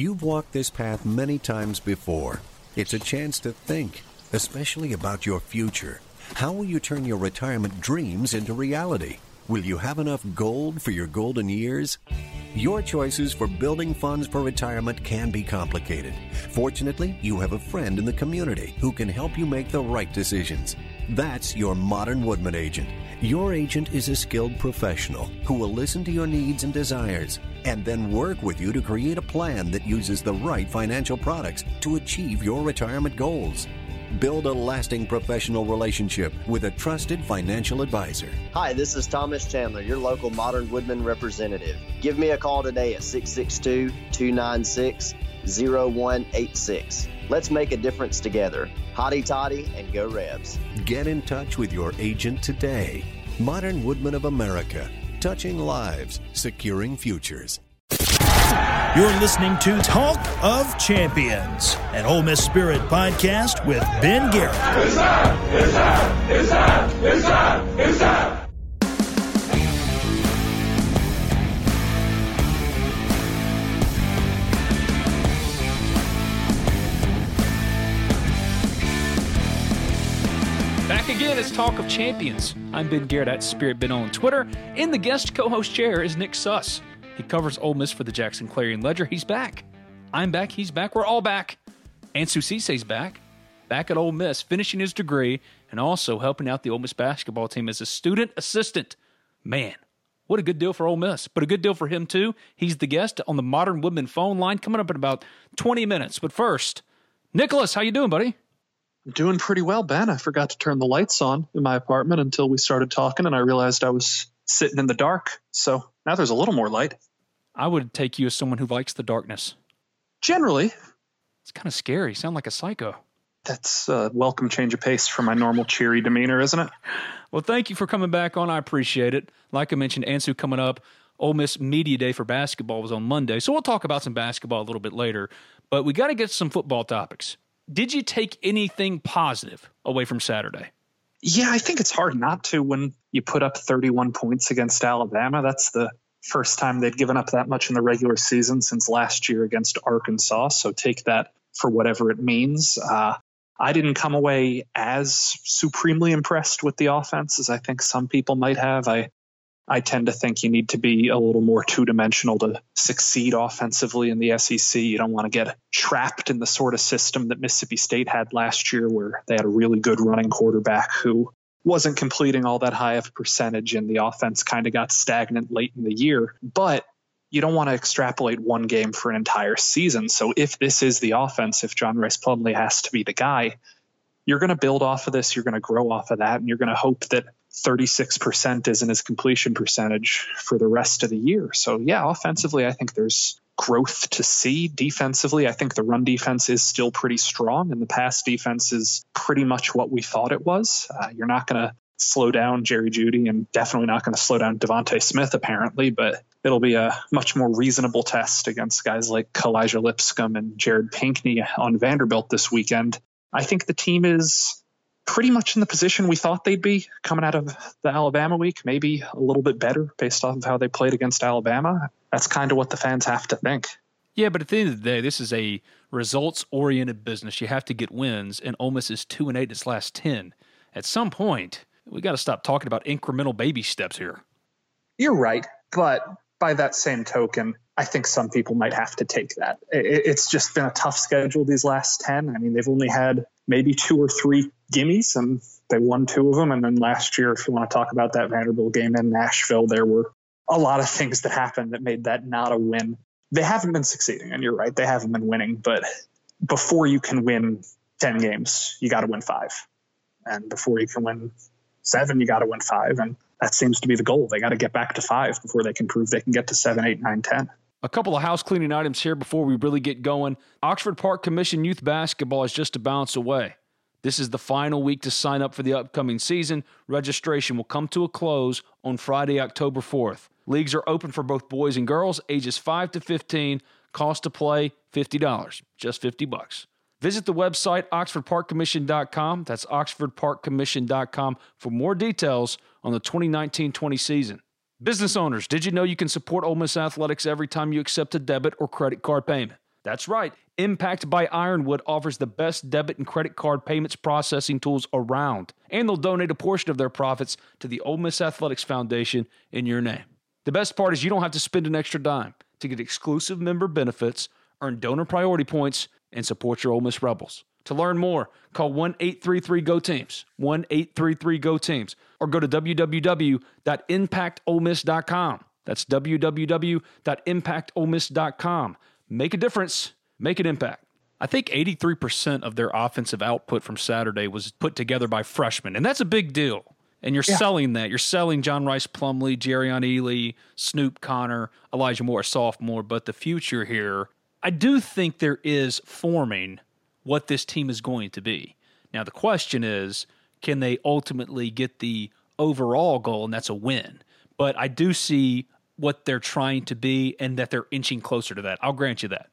You've walked this path many times before. It's a chance to think, especially about your future. How will you turn your retirement dreams into reality? Will you have enough gold for your golden years? Your choices for building funds for retirement can be complicated. Fortunately, you have a friend in the community who can help you make the right decisions. That's your Modern Woodmen agent. Your agent is a skilled professional who will listen to your needs and desires and then work with you to create a plan that uses the right financial products to achieve your retirement goals. Build a lasting professional relationship with a trusted financial advisor. Hi, this is Thomas Chandler, your local Modern Woodmen representative. Give me a call today at 662 296 0186. Let's make a difference together. Hotty toddy and go Rebs. Get in touch with your agent today. Modern Woodmen of America, touching lives, securing futures. You're listening to Talk of Champions, an Ole Miss Spirit podcast with Ben Garrett. It's time! It's time! It's time! It's time! It's time! Back again, it's Talk of Champions. I'm Ben Garrett at Spirit Ben on Twitter. In the guest co-host chair is Nick Suss. He covers Ole Miss for the Jackson Clarion Ledger. He's back. I'm back. He's back. We're all back. Ansu Sesay's back. Back at Ole Miss, finishing his degree and also helping out the Ole Miss basketball team as a student assistant. Man, what a good deal for Ole Miss, but a good deal for him too. He's the guest on the Modern Woodmen phone line coming up in about 20 minutes. But first, Nicholas, how you doing, buddy? Doing pretty well, Ben. I forgot to turn the lights on in my apartment until we started talking, and I realized I was sitting in the dark. So now there's a little more light. I would take you as someone who likes the darkness. Generally, It's kind of scary. You sound like a psycho. that's a welcome change of pace from my normal cheery demeanor, isn't it? Well, thank you for coming back on. I appreciate it. Like I mentioned, Ansu coming up. Ole Miss Media Day for basketball was on Monday, so we'll talk about some basketball a little bit later. But we got to get some football topics. Did you take anything positive away from Saturday? Yeah, I think it's hard not to when you put up 31 points against Alabama. That's the first time they'd given up that much in the regular season since last year against Arkansas. So take that for whatever it means. Uh, I didn't come away as supremely impressed with the offense as I think some people might have. I I tend to think you need to be a little more two dimensional to succeed offensively in the SEC. You don't want to get trapped in the sort of system that Mississippi State had last year, where they had a really good running quarterback who wasn't completing all that high of a percentage, and the offense kind of got stagnant late in the year. But you don't want to extrapolate one game for an entire season. So if this is the offense, if John Rice Plumlee has to be the guy, you're going to build off of this, you're going to grow off of that, and you're going to hope that 36% isn't his completion percentage for the rest of the year. So, yeah, offensively, I think there's growth to see. Defensively, I think the run defense is still pretty strong, and the pass defense is pretty much what we thought it was. Uh, you're not going to slow down Jerry Jeudy and definitely not going to slow down DeVonta Smith, apparently, but it'll be a much more reasonable test against guys like Kalija Lipscomb and Jared Pinkney on Vanderbilt this weekend. I think the team is pretty much in the position we thought they'd be coming out of the Alabama week, maybe a little bit better based off of how they played against Alabama. That's kind of what the fans have to think. Yeah, but at the end of the day, this is a results oriented business. You have to get wins, and Ole Miss is 2 and 8 in its last 10. At some point, we got to stop talking about incremental baby steps here. You're right, but by that same token, I think some people might have to take that. It's just been a tough schedule these last 10. I mean, they've only had maybe two or three gimmies, and they won two of them. And then last year, if you want to talk about that Vanderbilt game in Nashville, there were a lot of things that happened that made that not a win. They haven't been succeeding, and you're right, they haven't been winning. But before you can win 10 games, you got to win five. And before you can win seven, you got to win five. And that seems to be the goal. They got to get back to five before they can prove they can get to seven, eight, nine, ten. A couple of house cleaning items here before we really get going. Oxford Park Commission Youth Basketball is just a bounce away. This is the final week to sign up for the upcoming season. Registration will come to a close on Friday, October 4th. Leagues are open for both boys and girls, ages 5 to 15. Cost to play $50, just 50 bucks. Visit the website oxfordparkcommission.com. That's oxfordparkcommission.com for more details on the 2019-20 season. Business owners, did you know you can support Ole Miss Athletics every time you accept a debit or credit card payment? That's right. Impact by Ironwood offers the best debit and credit card payments processing tools around, and they'll donate a portion of their profits to the Ole Miss Athletics Foundation in your name. The best part is you don't have to spend an extra dime to get exclusive member benefits, earn donor priority points, and support your Ole Miss Rebels. To learn more, call 1 833 GO TEAMS, 1 833 GO TEAMS, or go to www.impactolemiss.com. That's www.impactolemiss.com. Make a difference, make an impact. I think 83% of their offensive output from Saturday was put together by freshmen, and that's a big deal. And you're yeah. selling that. You're selling John Rhys Plumlee, Jerrion Ealy, Snoop Conner, Elijah Moore, sophomore. But the future here, I do think there is forming what this team is going to be. Now, the question is can they ultimately get the overall goal, and that's a win? But I do see what they're trying to be and that they're inching closer to that. I'll grant you that.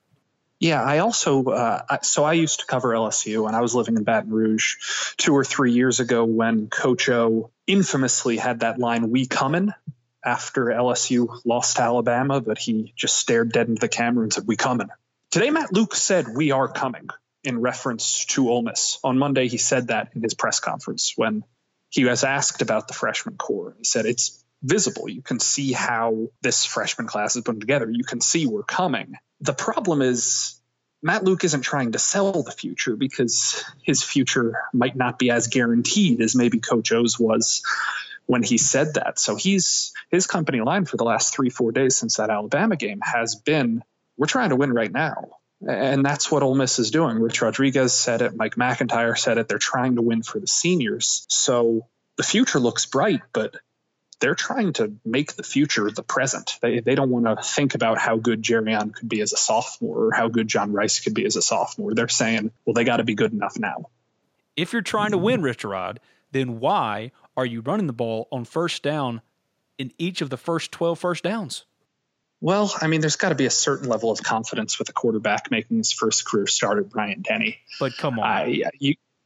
Yeah, I also uh, so I used to cover LSU, and I was living in Baton Rouge two or three years ago when Coach O infamously had that line "We coming" after LSU lost Alabama, but he just stared dead into the camera and said, "We coming." Today, Matt Luke said, "We are coming." in reference to Ole Miss. On Monday, he said that in his press conference when he was asked about the freshman core. He said it's visible. You can see how this freshman class is put together. You can see we're coming. The problem is Matt Luke isn't trying to sell the future because his future might not be as guaranteed as maybe Coach O's was when he said that. So he's his company line for the last three, four days since that Alabama game has been we're trying to win right now. And that's what Ole Miss is doing. Rich Rodriguez said it, Mike MacIntyre said it. They're trying to win for the seniors. So the future looks bright, but they're trying to make the future the present. They, they don't want to think about how good Jerrion could be as a sophomore or how good John Rice could be as a sophomore. They're saying, well, they got to be good enough now. If you're trying to win, Rich Rod, then why are you running the ball on first down in each of the first 12 first downs? Well, I mean, there's got to be a certain level of confidence with a quarterback making his first career start at Bryant Denny. But come on, uh, yeah,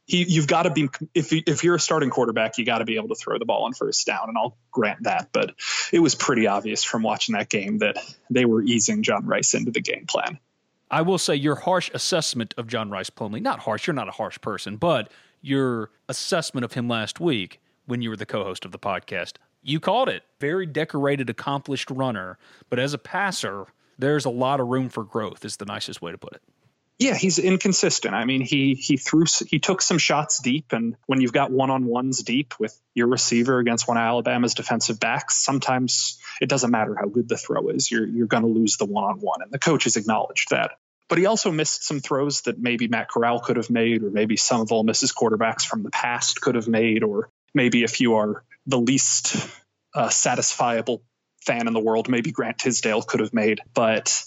you you've got to be if if you're a starting quarterback, you got to be able to throw the ball on first down, and I'll grant that. But it was pretty obvious from watching that game that they were easing John Rice into the game plan. I will say your harsh assessment of John Rice Plumlee, not harsh, you're not a harsh person, but your assessment of him last week when you were the co-host of the podcast, you called it. Very decorated, accomplished runner. But as a passer, there's a lot of room for growth, is the nicest way to put it. Yeah, he's inconsistent. I mean, he he threw he took some shots deep, and when you've got one on ones deep with your receiver against one of Alabama's defensive backs, sometimes it doesn't matter how good the throw is. You're you're going to lose the one on one, and the coach has acknowledged that. But he also missed some throws that maybe Matt Corral could have made, or maybe some of Ole Miss's quarterbacks from the past could have made, or maybe if you are the least uh, satisfiable fan in the world, maybe Grant Tisdale could have made, but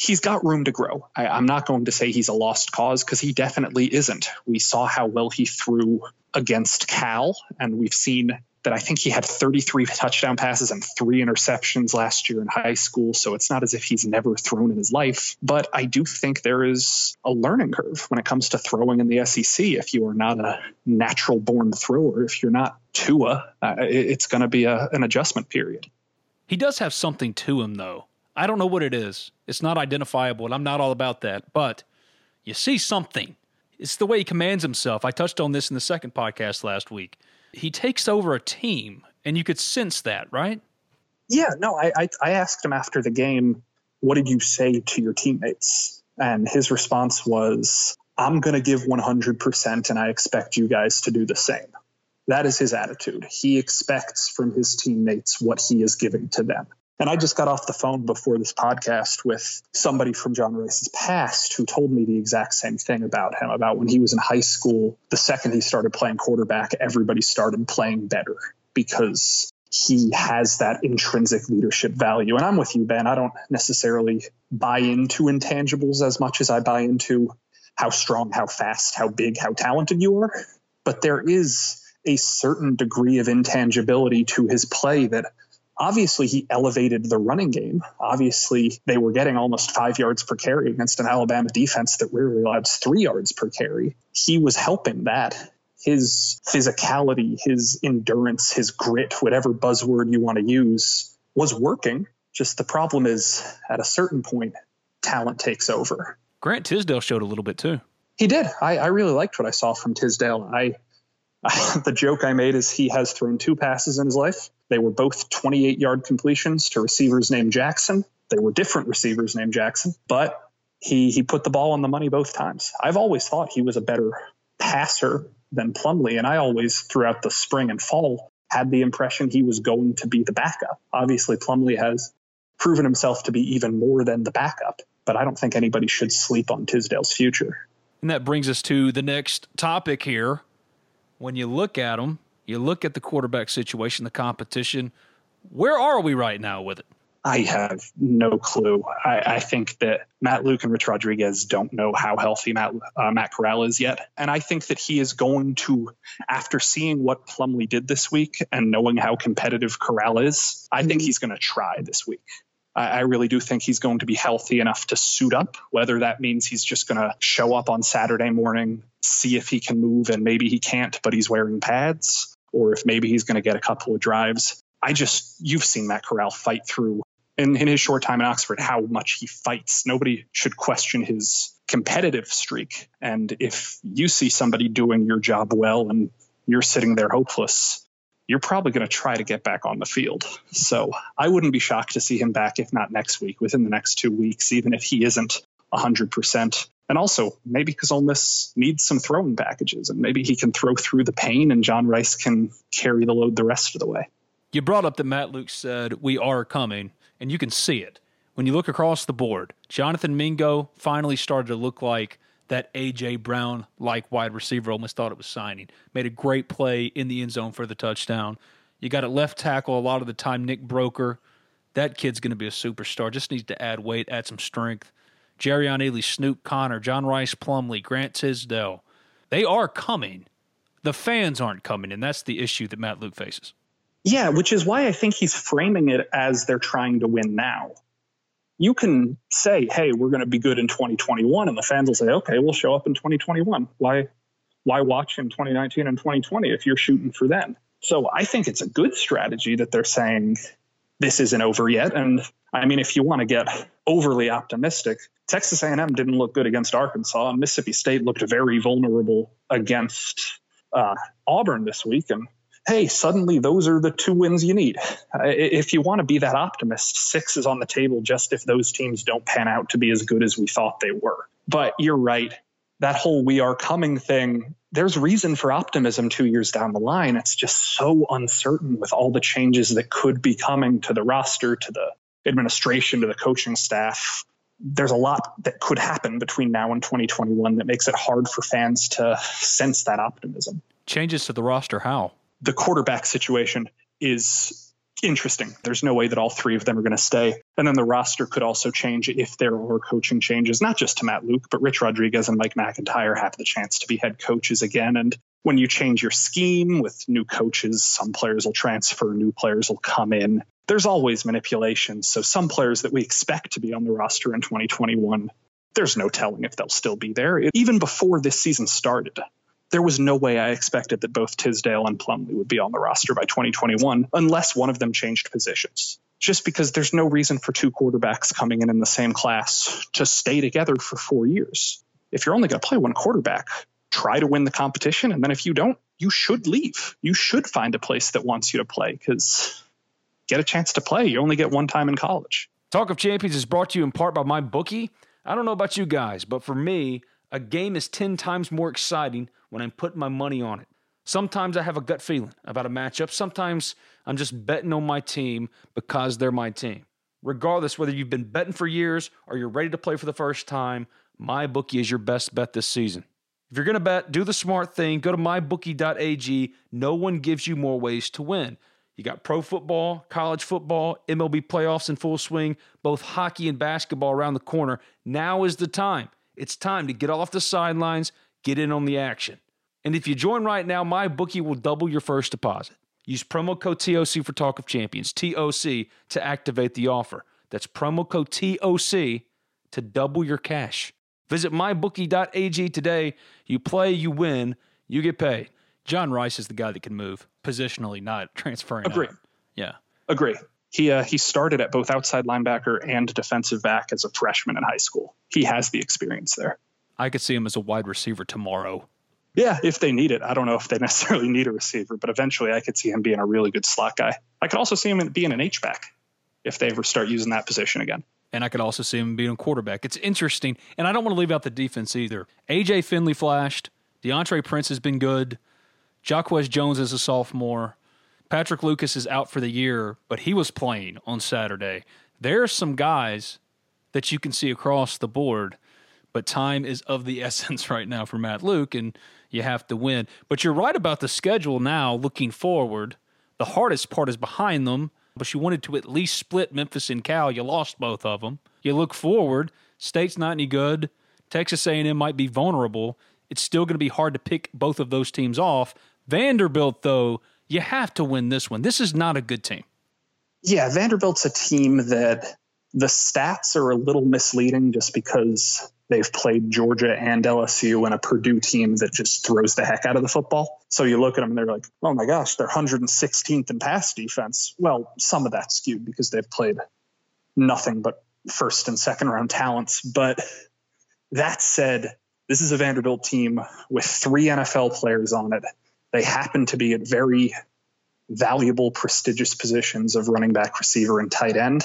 he's got room to grow. I, am not going to say he's a lost cause because he definitely isn't. We saw how well he threw against Cal, and we've seen that I think he had 33 touchdown passes and three interceptions last year in high school. So it's not as if he's never thrown in his life. But I do think there is a learning curve when it comes to throwing in the SEC. If you are not a natural born thrower, if you're not Tua, uh, it's going to be a, an adjustment period. He does have something to him, though. I don't know what it is. It's not identifiable, and I'm not all about that. But you see something. It's the way he commands himself. I touched on this in the second podcast last week he takes over a team, and you could sense that, right? Yeah, no, I, I, I asked him after the game, what did you say to your teammates? And his response was, I'm going to give 100% and I expect you guys to do the same. That is his attitude. He expects from his teammates what he is giving to them. And I just got off the phone before this podcast with somebody from John Rice's past who told me the exact same thing about him about when he was in high school. The second he started playing quarterback, everybody started playing better because he has that intrinsic leadership value. And I'm with you, Ben. I don't necessarily buy into intangibles as much as I buy into how strong, how fast, how big, how talented you are. But there is a certain degree of intangibility to his play that obviously he elevated the running game. Obviously, they were getting almost five yards per carry against an Alabama defense that rarely allows three yards per carry. He was helping that. His physicality, his endurance, his grit, whatever buzzword you want to use, was working. Just the problem is at a certain point, talent takes over. Grant Tisdale showed a little bit too. He did. I, I really liked what I saw from Tisdale. I the joke I made is he has thrown two passes in his life. They were both 28 yard completions to receivers named Jackson. They were different receivers named Jackson, but he he put the ball on the money both times. I've always thought he was a better passer than Plumlee, and I always throughout the spring and fall had the impression he was going to be the backup. Obviously, Plumlee has proven himself to be even more than the backup, but I don't think anybody should sleep on Tisdale's future. And that brings us to the next topic here when you look at them, you look at the quarterback situation, the competition. Where are we right now with it? I have no clue. I, I, think that Matt Luke and Rich Rodriguez don't know how healthy Matt, uh, Matt Corral is yet. And I think that he is going to, after seeing what Plumlee did this week and knowing how competitive Corral is, I think he's going to try this week. I, I really do think he's going to be healthy enough to suit up, whether that means he's just going to show up on Saturday morning, see if he can move, and maybe he can't, but he's wearing pads, or if maybe he's going to get a couple of drives. I just, you've seen Matt Corral fight through in, in his short time in Oxford how much he fights. Nobody should question his competitive streak. And if you see somebody doing your job well and you're sitting there hopeless, you're probably going to try to get back on the field. So I wouldn't be shocked to see him back, if not next week, within the next two weeks, even if he isn't 100%. And also, maybe because Ole Miss needs some throwing packages, and maybe he can throw through the pain, and John Rice can carry the load the rest of the way. You brought up that Matt Luke said, We are coming, and you can see it. When you look across the board, Jonathan Mingo finally started to look like that A.J. Brown like wide receiver almost thought it was signing. Made a great play in the end zone for the touchdown. You got a left tackle a lot of the time, Nick Broeker. That kid's going to be a superstar. Just needs to add weight, add some strength. Jerrion Ealy, Snoop Conner, John Rhys Plumlee, Grant Tisdale. They are coming. The fans aren't coming, and that's the issue that Matt Luke faces. Yeah, which is why I think he's framing it as they're trying to win now you can say, hey, we're going to be good in 2021. And the fans will say, okay, we'll show up in 2021. Why, why watch in 2019 and 2020 if you're shooting for then? So I think it's a good strategy that they're saying this isn't over yet. And I mean, if you want to get overly optimistic, Texas A&M didn't look good against Arkansas. And Mississippi State looked very vulnerable against uh, Auburn this week, and hey, suddenly those are the two wins you need. Uh, if you want to be that optimist, six is on the table just if those teams don't pan out to be as good as we thought they were. But you're right. That whole we are coming thing, there's reason for optimism two years down the line. It's just so uncertain with all the changes that could be coming to the roster, to the administration, to the coaching staff. There's a lot that could happen between now and 2021 that makes it hard for fans to sense that optimism. Changes to the roster, how? the quarterback situation is interesting. There's no way that all three of them are going to stay. And then the roster could also change if there are coaching changes, not just to Matt Luke, but Rich Rodriguez and Mike MacIntyre have the chance to be head coaches again. And when you change your scheme with new coaches, some players will transfer, new players will come in. There's always manipulation. So some players that we expect to be on the roster in 2021, there's no telling if they'll still be there. Even before this season started, there was no way I expected that both Tisdale and Plumlee would be on the roster by 2021 unless one of them changed positions. Just because there's no reason for two quarterbacks coming in in the same class to stay together for four years. If you're only going to play one quarterback, try to win the competition. And then if you don't, you should leave. You should find a place that wants you to play because get a chance to play. You only get one time in college. Talk of Champions is brought to you in part by my bookie. I don't know about you guys, but for me, a game is 10 times more exciting when I'm putting my money on it. Sometimes I have a gut feeling about a matchup. Sometimes I'm just betting on my team because they're my team. Regardless whether you've been betting for years or you're ready to play for the first time, my bookie is your best bet this season. If you're going to bet, do the smart thing. Go to mybookie.ag. No one gives you more ways to win. You got pro football, college football, MLB playoffs in full swing, both hockey and basketball around the corner. Now is the time. It's time to get off the sidelines, get in on the action. And if you join right now, my bookie will double your first deposit. Use promo code TOC for Talk of Champions, TOC, to activate the offer. That's promo code TOC to double your cash. Visit mybookie.ag today. You play, you win, you get paid. John Rice is the guy that can move positionally, not transferring. Agree. Out. Yeah. Agree. He uh, he started at both outside linebacker and defensive back as a freshman in high school. He has the experience there. I could see him as a wide receiver tomorrow. Yeah, if they need it. I don't know if they necessarily need a receiver, but eventually I could see him being a really good slot guy. I could also see him being an H back if they ever start using that position again. And I could also see him being a quarterback. It's interesting, and I don't want to leave out the defense either. AJ Finley flashed. DeAndre Prince has been good. Jaquez Jones is a sophomore. Patrick Lucas is out for the year, but he was playing on Saturday. There are some guys that you can see across the board, but time is of the essence right now for Matt Luke, and you have to win. But you're right about the schedule now looking forward. The hardest part is behind them, but you wanted to at least split Memphis and Cal. You lost both of them. You look forward, State's not any good. Texas A&M might be vulnerable. It's still going to be hard to pick both of those teams off. Vanderbilt, though, you have to win this one. This is not a good team. Yeah, Vanderbilt's a team that the stats are a little misleading just because they've played Georgia and LSU and a Purdue team that just throws the heck out of the football. So you look at them and they're like, oh my gosh, they're 116th in pass defense. Well, some of that's skewed because they've played nothing but first and second round talents. But that said, this is a Vanderbilt team with three NFL players on it they happen to be at very valuable, prestigious positions of running back, receiver, and tight end.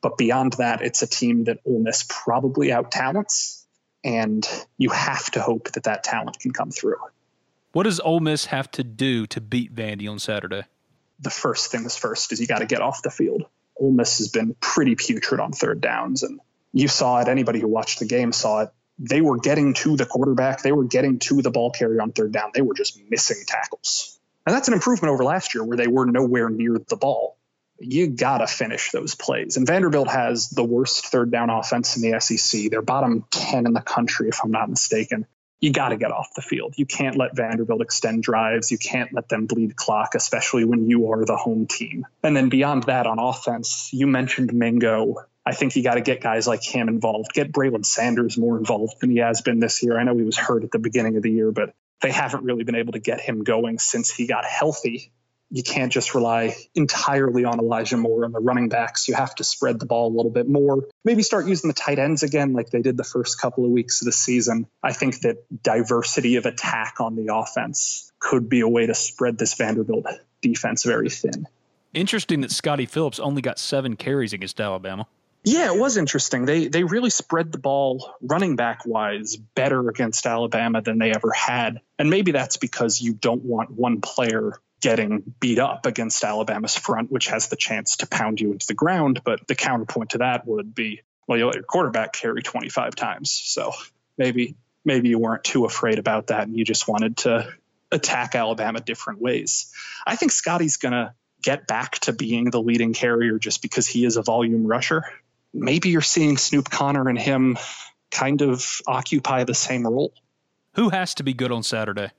But beyond that, it's a team that Ole Miss probably out talents, and you have to hope that that talent can come through. What does Ole Miss have to do to beat Vandy on Saturday? The first things first is you got to get off the field. Ole Miss has been pretty putrid on third downs, and you saw it. Anybody who watched the game saw it they were getting to the quarterback. They were getting to the ball carrier on third down. They were just missing tackles. And that's an improvement over last year where they were nowhere near the ball. You got to finish those plays. And Vanderbilt has the worst third down offense in the SEC. They're bottom 10 in the country, if I'm not mistaken. You got to get off the field. You can't let Vanderbilt extend drives. You can't let them bleed clock, especially when you are the home team. And then beyond that, on offense, you mentioned Mingo. I think you got to get guys like him involved. Get Braylon Sanders more involved than he has been this year. I know he was hurt at the beginning of the year, but they haven't really been able to get him going since he got healthy. You can't just rely entirely on Elijah Moore and the running backs. You have to spread the ball a little bit more. Maybe start using the tight ends again, like they did the first couple of weeks of the season. I think that diversity of attack on the offense could be a way to spread this Vanderbilt defense very thin. Interesting that Scotty Phillips only got seven carries against Alabama. Yeah, it was interesting. They they really spread the ball running back wise better against Alabama than they ever had. And maybe that's because you don't want one player getting beat up against Alabama's front, which has the chance to pound you into the ground. But the counterpoint to that would be, well, you let your quarterback carry 25 times. So maybe maybe you weren't too afraid about that and you just wanted to attack Alabama different ways. I think Scotty's gonna get back to being the leading carrier just because he is a volume rusher maybe you're seeing Snoop Conner and him kind of occupy the same role. Who has to be good on Saturday?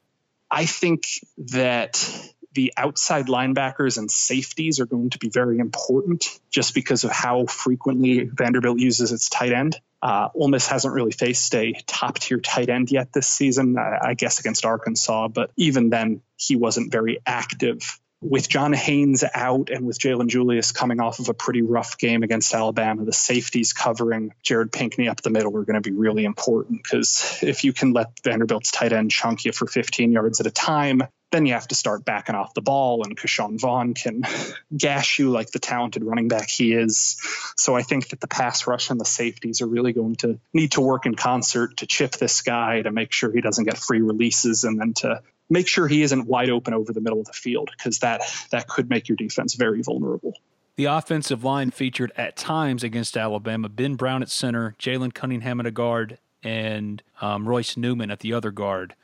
I think that the outside linebackers and safeties are going to be very important just because of how frequently Vanderbilt uses its tight end. Uh, Ole Miss hasn't really faced a top tier tight end yet this season, I guess against Arkansas, but even then, he wasn't very active with John Haynes out and with Jalen Julius coming off of a pretty rough game against Alabama, the safeties covering Jared Pinkney up the middle are going to be really important because if you can let Vanderbilt's tight end chunk you for 15 yards at a time, then you have to start backing off the ball, and Ke'Shawn Vaughn can gash you like the talented running back he is. So I think that the pass rush and the safeties are really going to need to work in concert to chip this guy to make sure he doesn't get free releases and then to make sure he isn't wide open over the middle of the field because that that could make your defense very vulnerable. The offensive line featured at times against Alabama Ben Brown at center, Jalen Cunningham at a guard, and um, Royce Newman at the other guard.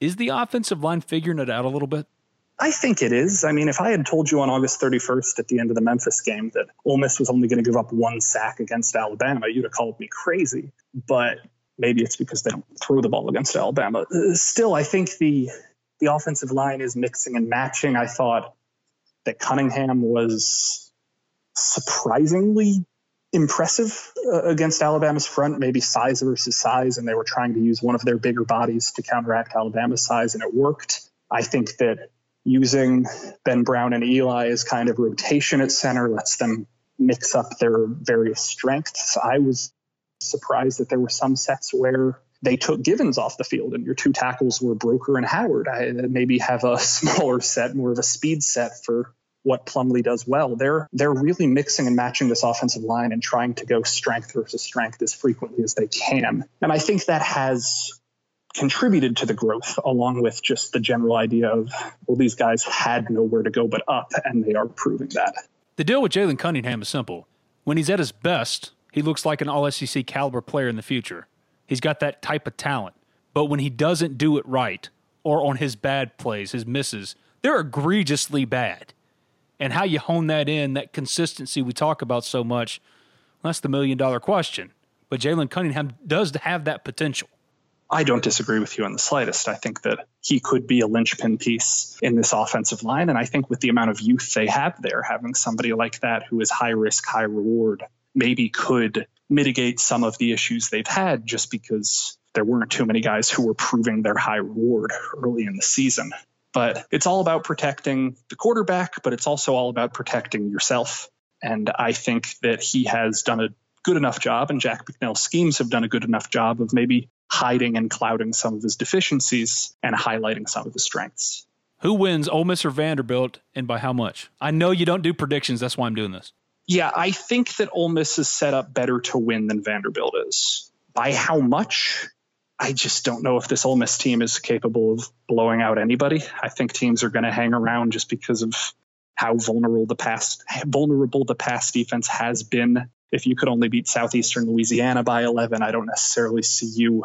Is the offensive line figuring it out a little bit? I think it is. I mean, if I had told you on August 31st at the end of the Memphis game that Ole Miss was only going to give up one sack against Alabama, you'd have called me crazy. But maybe it's because they don't throw the ball against Alabama. Still, I think the the offensive line is mixing and matching. I thought that Cunningham was surprisingly impressive uh, against Alabama's front, maybe size versus size, and they were trying to use one of their bigger bodies to counteract Alabama's size, and it worked. I think that using Ben Brown and Eli as kind of rotation at center lets them mix up their various strengths. I was surprised that there were some sets where they took Givens off the field, and your two tackles were Broeker and Howard. I maybe have a smaller set, more of a speed set for what Plumlee does well. They're they're really mixing and matching this offensive line and trying to go strength versus strength as frequently as they can. And I think that has contributed to the growth along with just the general idea of well these guys had nowhere to go but up and they are proving that. The deal with Jalen Cunningham is simple. When he's at his best, he looks like an all SEC caliber player in the future. He's got that type of talent. But when he doesn't do it right, or on his bad plays, his misses, they're egregiously bad. And how you hone that in, that consistency we talk about so much, that's the million dollar question. But Jalen Cunningham does have that potential. I don't disagree with you in the slightest. I think that he could be a linchpin piece in this offensive line. And I think with the amount of youth they have there, having somebody like that who is high risk, high reward, maybe could mitigate some of the issues they've had just because there weren't too many guys who were proving their high reward early in the season. But it's all about protecting the quarterback, but it's also all about protecting yourself. And I think that he has done a good enough job, and Jack Bicknell's schemes have done a good enough job of maybe hiding and clouding some of his deficiencies and highlighting some of his strengths. Who wins, Ole Miss or Vanderbilt, and by how much? I know you don't do predictions. That's why I'm doing this. Yeah, I think that Ole Miss is set up better to win than Vanderbilt is. By how much? I just don't know if this Ole Miss team is capable of blowing out anybody. I think teams are going to hang around just because of how vulnerable the past vulnerable the past defense has been. If you could only beat Southeastern Louisiana by 11, I don't necessarily see you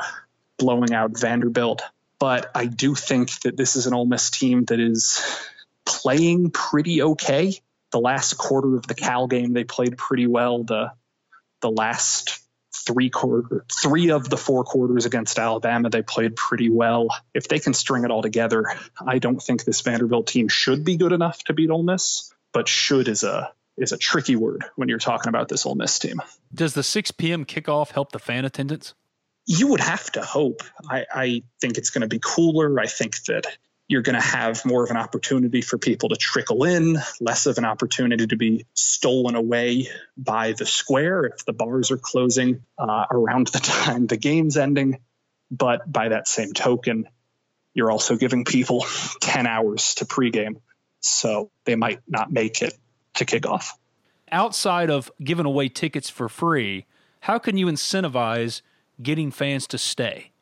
blowing out Vanderbilt. But I do think that this is an Ole Miss team that is playing pretty okay. The last quarter of the Cal game, they played pretty well. The the last three quarter, three of the four quarters against Alabama, they played pretty well. If they can string it all together, I don't think this Vanderbilt team should be good enough to beat Ole Miss. But should is a is a tricky word when you're talking about this Ole Miss team. Does the 6 p.m. kickoff help the fan attendance? You would have to hope. I, I think it's going to be cooler. I think that you're going to have more of an opportunity for people to trickle in, less of an opportunity to be stolen away by the square if the bars are closing uh, around the time the game's ending. But by that same token, you're also giving people 10 hours to pregame. So they might not make it to kickoff. Outside of giving away tickets for free, how can you incentivize getting fans to stay?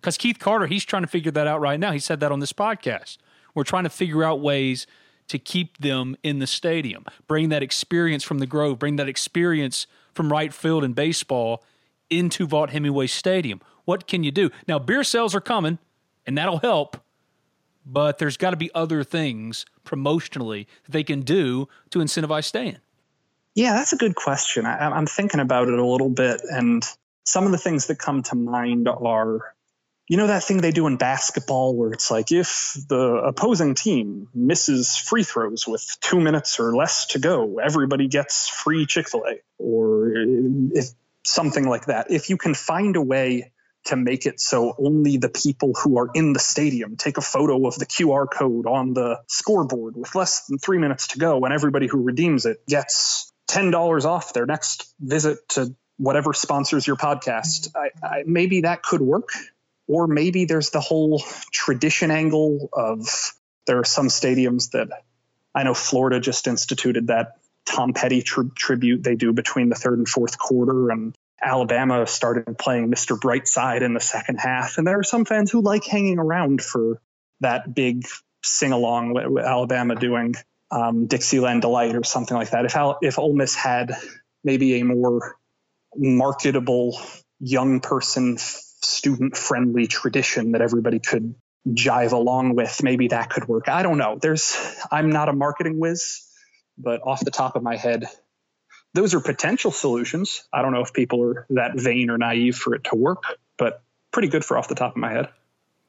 Because Keith Carter, he's trying to figure that out right now. He said that on this podcast. We're trying to figure out ways to keep them in the stadium, bring that experience from the Grove, bring that experience from right field and baseball into Vaught Hemingway Stadium. What can you do? Now, beer sales are coming, and that'll help, but there's got to be other things promotionally that they can do to incentivize staying. Yeah, that's a good question. I, I'm thinking about it a little bit, and some of the things that come to mind are you know that thing they do in basketball where it's like if the opposing team misses free throws with two minutes or less to go, everybody gets free Chick fil A, or eh, if something like that. If you can find a way to make it so only the people who are in the stadium take a photo of the QR code on the scoreboard with less than three minutes to go, and everybody who redeems it gets $10 off their next visit to whatever sponsors your podcast. I, I, maybe that could work or maybe there's the whole tradition angle of There are some stadiums that I know Florida just instituted that Tom Petty tri- tribute they do between the third and fourth quarter, and Alabama started playing Mr. Brightside in the second half. And there are some fans who like hanging around for that big sing along with, Alabama doing um, Dixieland Delight or something like that. If Al- if Ole Miss had maybe a more marketable young person student friendly tradition that everybody could jive along with. Maybe that could work. I don't know. There's i'm not a marketing whiz but off the top of my head those are potential solutions. I don't know if people are that vain or naive for it to work but pretty good for off the top of my head.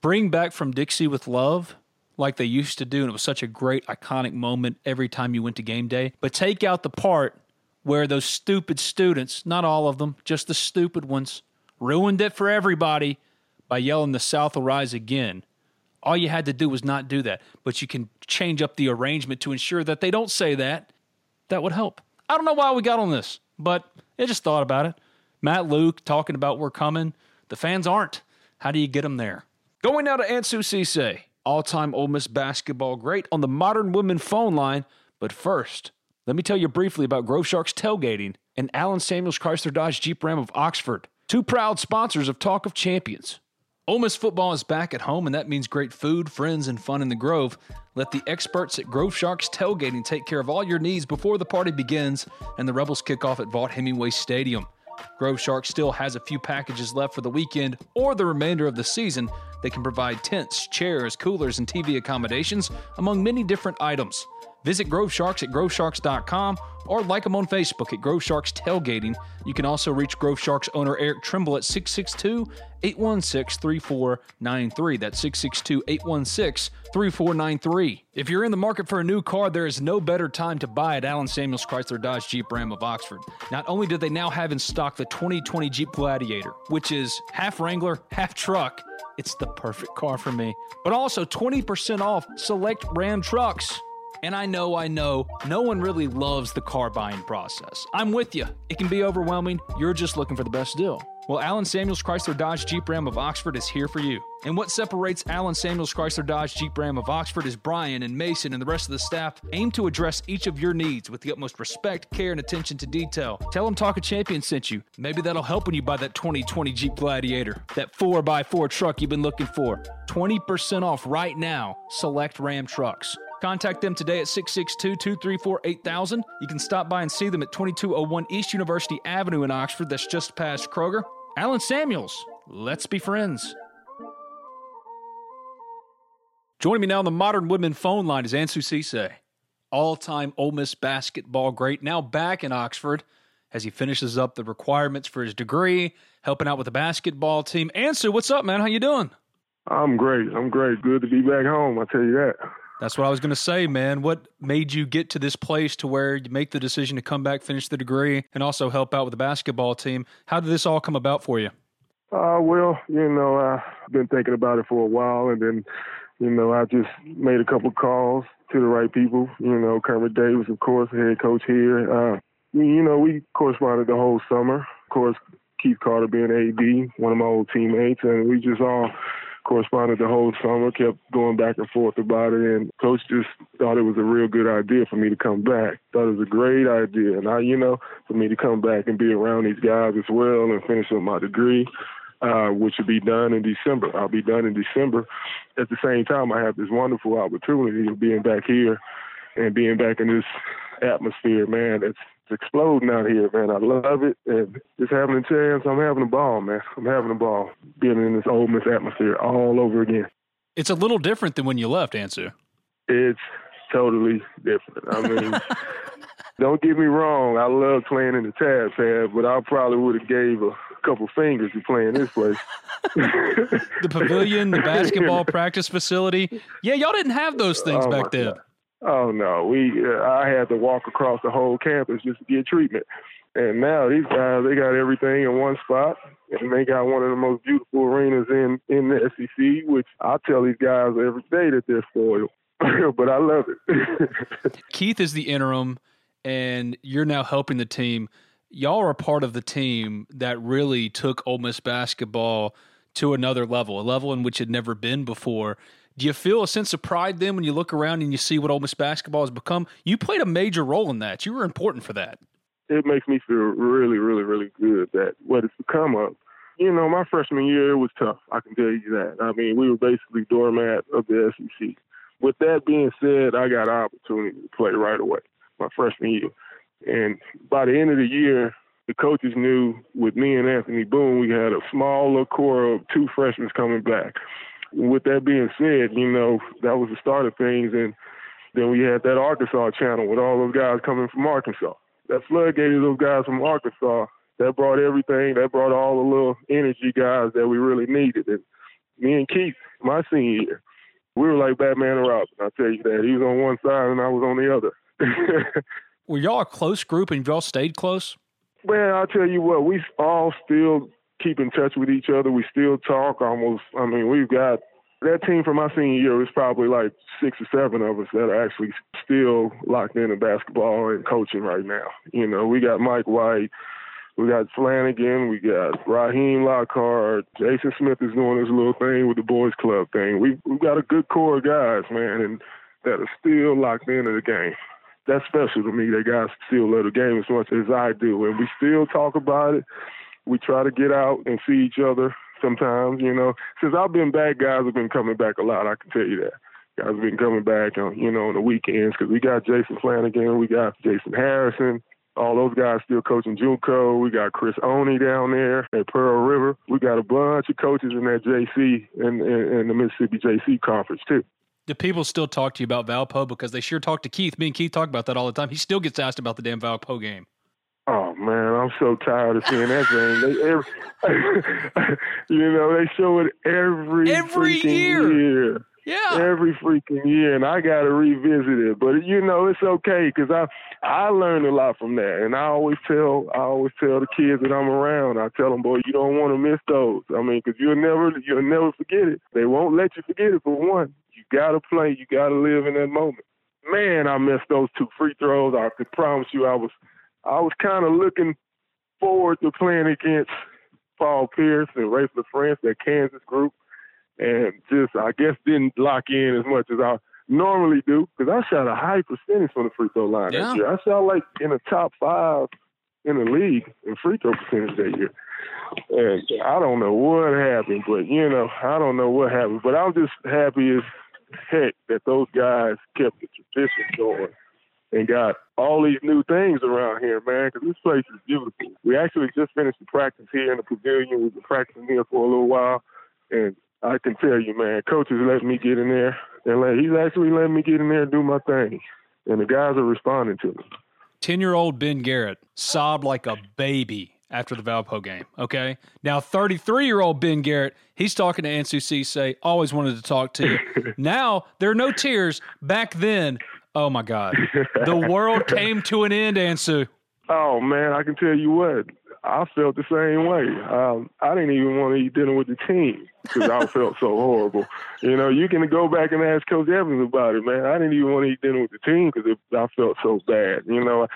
Bring back from dixie with love like they used to do and it was such a great iconic moment every time you went to game day. But take out the part where those stupid students not all of them just the stupid ones ruined it for everybody by yelling the South will rise again. All you had to do was not do that, but you can change up the arrangement to ensure that they don't say that. That would help. I don't know why we got on this, but I just thought about it. Matt Luke talking about we're coming. The fans aren't. How do you get them there? Going now to Ansu Sesay, all-time Ole Miss basketball great on the Modern Woodmen phone line. But first, let me tell you briefly about Grove Sharks tailgating and Allen Samuels Chrysler Dodge Jeep Ram of Oxford. Two proud sponsors of Talk of Champions. Ole Miss football is back at home, and that means great food, friends, and fun in the Grove. Let the experts at Grove Sharks Tailgating take care of all your needs before the party begins and the Rebels kick off at Vaught Hemingway Stadium. Grove Sharks still has a few packages left for the weekend or the remainder of the season. They can provide tents, chairs, coolers, and TV accommodations, among many different items. Visit Grove Sharks at grovesharks.com or like them on Facebook at Grove Sharks Tailgating. You can also reach Grove Sharks owner Eric Trimble at 662 816 3493. That's 662 816 3493. If you're in the market for a new car, there is no better time to buy at Allen Samuels Chrysler Dodge Jeep Ram of Oxford. Not only do they now have in stock the 2020 Jeep Gladiator, which is half Wrangler, half truck, it's the perfect car for me, but also 20% off select Ram trucks. And I know, I know, no one really loves the car buying process. I'm with you. It can be overwhelming. You're just looking for the best deal. Well, Allen Samuels Chrysler Dodge Jeep Ram of Oxford is here for you. And what separates Allen Samuels Chrysler Dodge Jeep Ram of Oxford is Brian and Mason and the rest of the staff aim to address each of your needs with the utmost respect, care, and attention to detail. Tell them Talk a Champion sent you. Maybe that'll help when you buy that 2020 Jeep Gladiator, that 4x4 truck you've been looking for. 20% off right now. Select Ram trucks. Contact them today at 662 234 8000. You can stop by and see them at 2201 East University Avenue in Oxford, that's just past Kroger. Allen Samuels, let's be friends. Joining me now on the Modern Woodmen phone line is Ansu Sesay, all time Ole Miss basketball great, now back in Oxford as he finishes up the requirements for his degree, helping out with the basketball team. Ansu, what's up, man? How you doing? I'm great. I'm great. Good to be back home. I tell you that. That's what I was going to say, man. What made you get to this place to where you make the decision to come back, finish the degree, and also help out with the basketball team? How did this all come about for you? Uh, well, you know, I've been thinking about it for a while, and then, you know, I just made a couple calls to the right people. You know, Kermit Davis, of course, head coach here. Uh, you know, we corresponded the whole summer. Of course, Keith Carter being AD, one of my old teammates, and we just all corresponded the whole summer, kept going back and forth about it, and coach just thought it was a real good idea for me to come back. Thought it was a great idea, and I, you know, for me to come back and be around these guys as well and finish up my degree, uh, which will be done in December. I'll be done in December. At the same time, I have this wonderful opportunity of being back here and being back in this atmosphere, man. It's exploding out here, man. I love it. And just having a chance, I'm having a ball, man. I'm having a ball being in this Ole Miss atmosphere all over again. It's a little different than when you left, Ansu. It's totally different. I mean, don't get me wrong. I love playing in the Tad Pad, but I probably would have gave a couple fingers to play in this place. the pavilion, the basketball practice facility. Yeah, y'all didn't have those things oh back then. God. Oh no, we uh, I had to walk across the whole campus just to get treatment. And now these guys, they got everything in one spot, and they got one of the most beautiful arenas in in the SEC. Which I tell these guys every day that they're spoiled, but I love it. Keith is the interim, and you're now helping the team. Y'all are a part of the team that really took Ole Miss basketball to another level, a level in which it had never been before. Do you feel a sense of pride then when you look around and you see what Ole Miss basketball has become? You played a major role in that. You were important for that. It makes me feel really, really, really good that what it's become of. You know, my freshman year was tough. I can tell you that. I mean, we were basically doormat of the SEC. With that being said, I got an opportunity to play right away my freshman year. And by the end of the year, the coaches knew with me and Anthony Boone, we had a small little core of two freshmen coming back. With that being said, you know, that was the start of things. And then we had that Arkansas channel with all those guys coming from Arkansas. That floodgated those guys from Arkansas. That brought everything. That brought all the little energy guys that we really needed. And me and Keith, my senior year, we were like Batman and Robin. I'll tell you that. He was on one side and I was on the other. were y'all a close group and y'all stayed close? Well, I'll tell you what, we all still keep in touch with each other. We still talk almost. I mean, we've got that team from my senior year is probably like six or seven of us that are actually still locked into basketball and coaching right now. You know, we got Mike White, we got Flanagan, we got Rahim Lockhart, Jason Smith is doing his little thing with the boys club thing. We we've got a good core of guys, man, and that are still locked into the game that's special to me. That guys still love the game as much as I do, and we still talk about it. We try to get out and see each other sometimes. You know, since I've been back, guys have been coming back a lot. I can tell you that. Guys have been coming back on, you know, on the weekends because we got Jason Flanagan, we got Jason Harrison, all those guys still coaching JUCO. We got Chris Oni down there at Pearl River. We got a bunch of coaches in that JC and in, in, the Mississippi JC conference too do people still talk to you about Valpo? Because they sure talk to Keith. Me and Keith talk about that all the time. He still gets asked about the damn Valpo game. Oh man, I'm so tired of seeing that thing. They, every, you know, they show it every every year. year. Yeah, every freaking year, and I got to revisit it. But you know, it's okay because I I learned a lot from that, and I always tell I always tell the kids that I'm around. I tell them, boy, you don't want to miss those. I mean, because you'll never you'll never forget it. They won't let you forget it for one. You got to play. You got to live in that moment. Man, I missed those two free throws. I could promise you, I was, I was kind of looking forward to playing against Paul Pierce and Raef LaFrentz, that Kansas group, and just I guess didn't lock in as much as I normally do because I shot a high percentage from the free throw line yeah. that year. I shot like in the top five in the league in free throw percentage that year. And I don't know what happened, but you know, I don't know what happened. But I'm just happy as heck that those guys kept the tradition going and got all these new things around here, man, because this place is beautiful. We actually just finished the practice here in the pavilion. We've been practicing here for a little while, and I can tell you, man, coach is letting me get in there, and let, he's actually letting me get in there and do my thing, and the guys are responding to me. Ten-year-old Ben Garrett sobbed like a baby after the Valpo game. Okay. Now, 33 year old Ben Garrett, he's talking to Ansu Sesay, always wanted to talk to you. now, there are no tears. Back then, oh my God, the world came to an end, Ansu. Oh, man, I can tell you what. I felt the same way. Um, I didn't even want to eat dinner with the team because I felt so horrible. You know, you can go back and ask Coach Evans about it, man. I didn't even want to eat dinner with the team because I felt so bad. You know,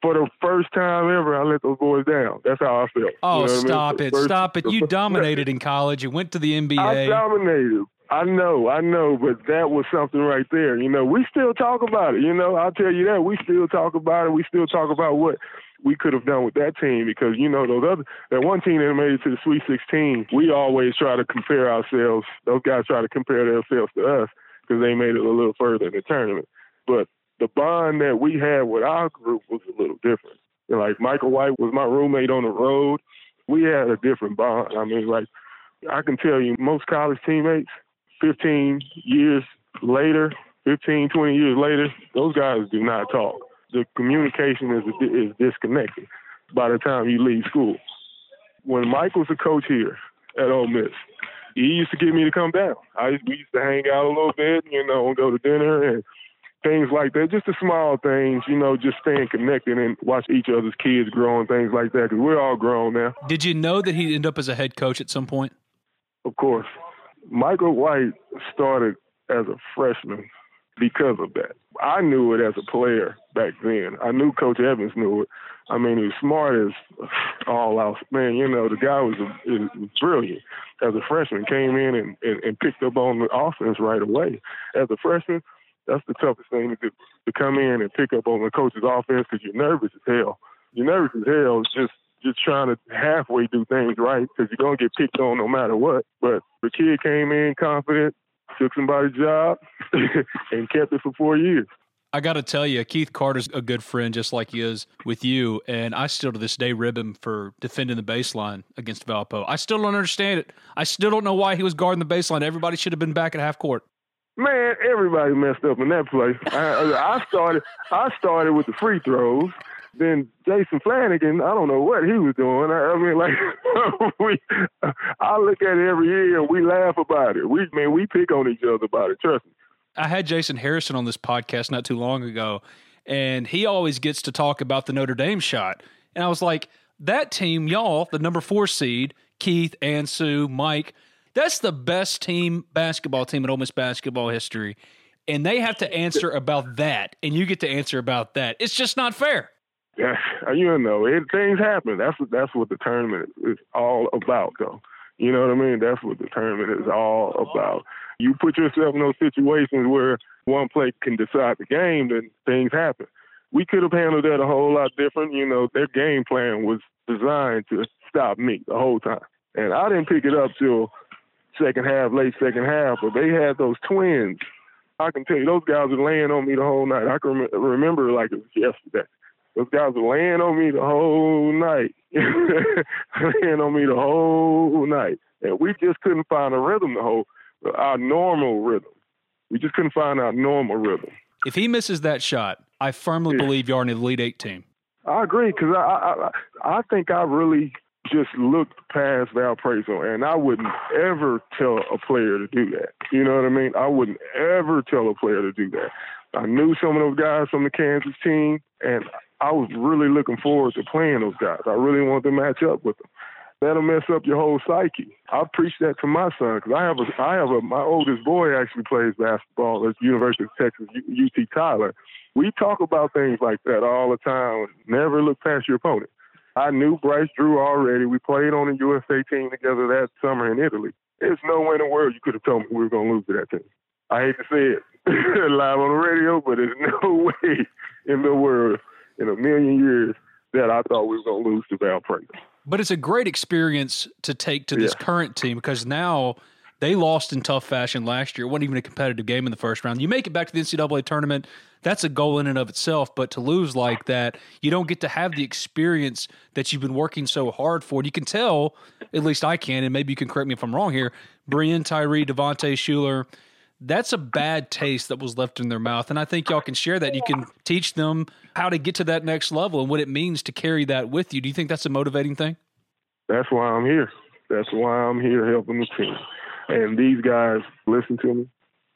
for the first time ever, I let those boys down. That's how I felt. Oh, you know stop I mean? it. First, stop it. You dominated in college. You went to the NBA. I dominated. I know, I know, but that was something right there. You know, we still talk about it. You know, I'll tell you that. We still talk about it. We still talk about what we could have done with that team because, you know, those other, that one team that made it to the Sweet 16, we always try to compare ourselves. Those guys try to compare themselves to us because they made it a little further in the tournament. But the bond that we had with our group was a little different. And like Michael White was my roommate on the road. We had a different bond. I mean, like I can tell you, most college teammates, 15 years later, 15, 20 years later, those guys do not talk. The communication is is disconnected by the time you leave school. When Mike was a coach here at Ole Miss, he used to get me to come down. I we used to hang out a little bit, you know, and go to dinner and things like that. Just the small things, you know, just staying connected and watch each other's kids grow and things like that. Because we're all grown now. Did you know that he'd end up as a head coach at some point? Of course. Michael White started as a freshman because of that. I knew it as a player back then. I knew Coach Evans knew it. I mean, he was smart as all out. Man, you know, the guy was, a, was brilliant. As a freshman, came in and, and, and picked up on the offense right away. As a freshman, that's the toughest thing to do, to come in and pick up on the coach's offense because you're nervous as hell. You're nervous as hell just just trying to halfway do things right because you're going to get picked on no matter what. But the kid came in confident, took somebody's job, and kept it for four years. I got to tell you, Keith Carter's a good friend, just like he is with you. And I still to this day rib him for defending the baseline against Valpo. I still don't understand it. I still don't know why he was guarding the baseline. Everybody should have been back at half court. Man, everybody messed up in that play. I, I started. I started with the free throws. Then Jason Flanagan, I don't know what he was doing. I, I mean, like we, I look at it every year and we laugh about it. We man, we pick on each other about it. Trust me. I had Jason Harrison on this podcast not too long ago, and he always gets to talk about the Notre Dame shot. And I was like, that team, y'all, the number four seed, Keith, Ansu, Mike, that's the best team basketball team in Ole Miss basketball history. And they have to answer about that, and you get to answer about that. It's just not fair. Yeah, you know, it, things happen. That's what that's what the tournament is all about, though. You know what I mean? That's what the tournament is all about. You put yourself in those situations where one play can decide the game, then things happen. We could have handled that a whole lot different. You know, their game plan was designed to stop me the whole time. And I didn't pick it up till second half, late second half, but they had those twins. I can tell you, those guys were laying on me the whole night. I can rem- remember like it was yesterday. Those guys were laying on me the whole night, laying on me the whole night, and we just couldn't find a rhythm the whole uh, our normal rhythm. We just couldn't find our normal rhythm. If he misses that shot, I firmly yeah. believe you're an elite eight team. I agree because I, I I think I really just looked past Valparaiso, and I wouldn't ever tell a player to do that. You know what I mean? I wouldn't ever tell a player to do that. I knew some of those guys from the Kansas team, and I was really looking forward to playing those guys. I really wanted to match up with them that'll mess up your whole psyche. I preach that to my son because I have a, I have a, my oldest boy actually plays basketball at University of Texas, UT Tyler. We talk about things like that all the time. Never look past your opponent. I knew Bryce Drew already. We played on the USA team together that summer in Italy. There's no way in the world you could have told me we were going to lose to that team. I hate to say it live on the radio, but there's no way in the world in a million years that I thought we were going to lose to Valparaiso. But it's a great experience to take to this yeah. current team because now they lost in tough fashion last year. It wasn't even a competitive game in the first round. You make it back to the NCAA tournament, that's a goal in and of itself. But to lose like that, you don't get to have the experience that you've been working so hard for. And you can tell, at least I can, and maybe you can correct me if I'm wrong here. Breein, Tyree, Devontae Shuler, that's a bad taste that was left in their mouth. And I think y'all can share that. You can teach them how to get to that next level and what it means to carry that with you. Do you think that's a motivating thing? That's why I'm here. That's why I'm here helping the team. And these guys listen to me.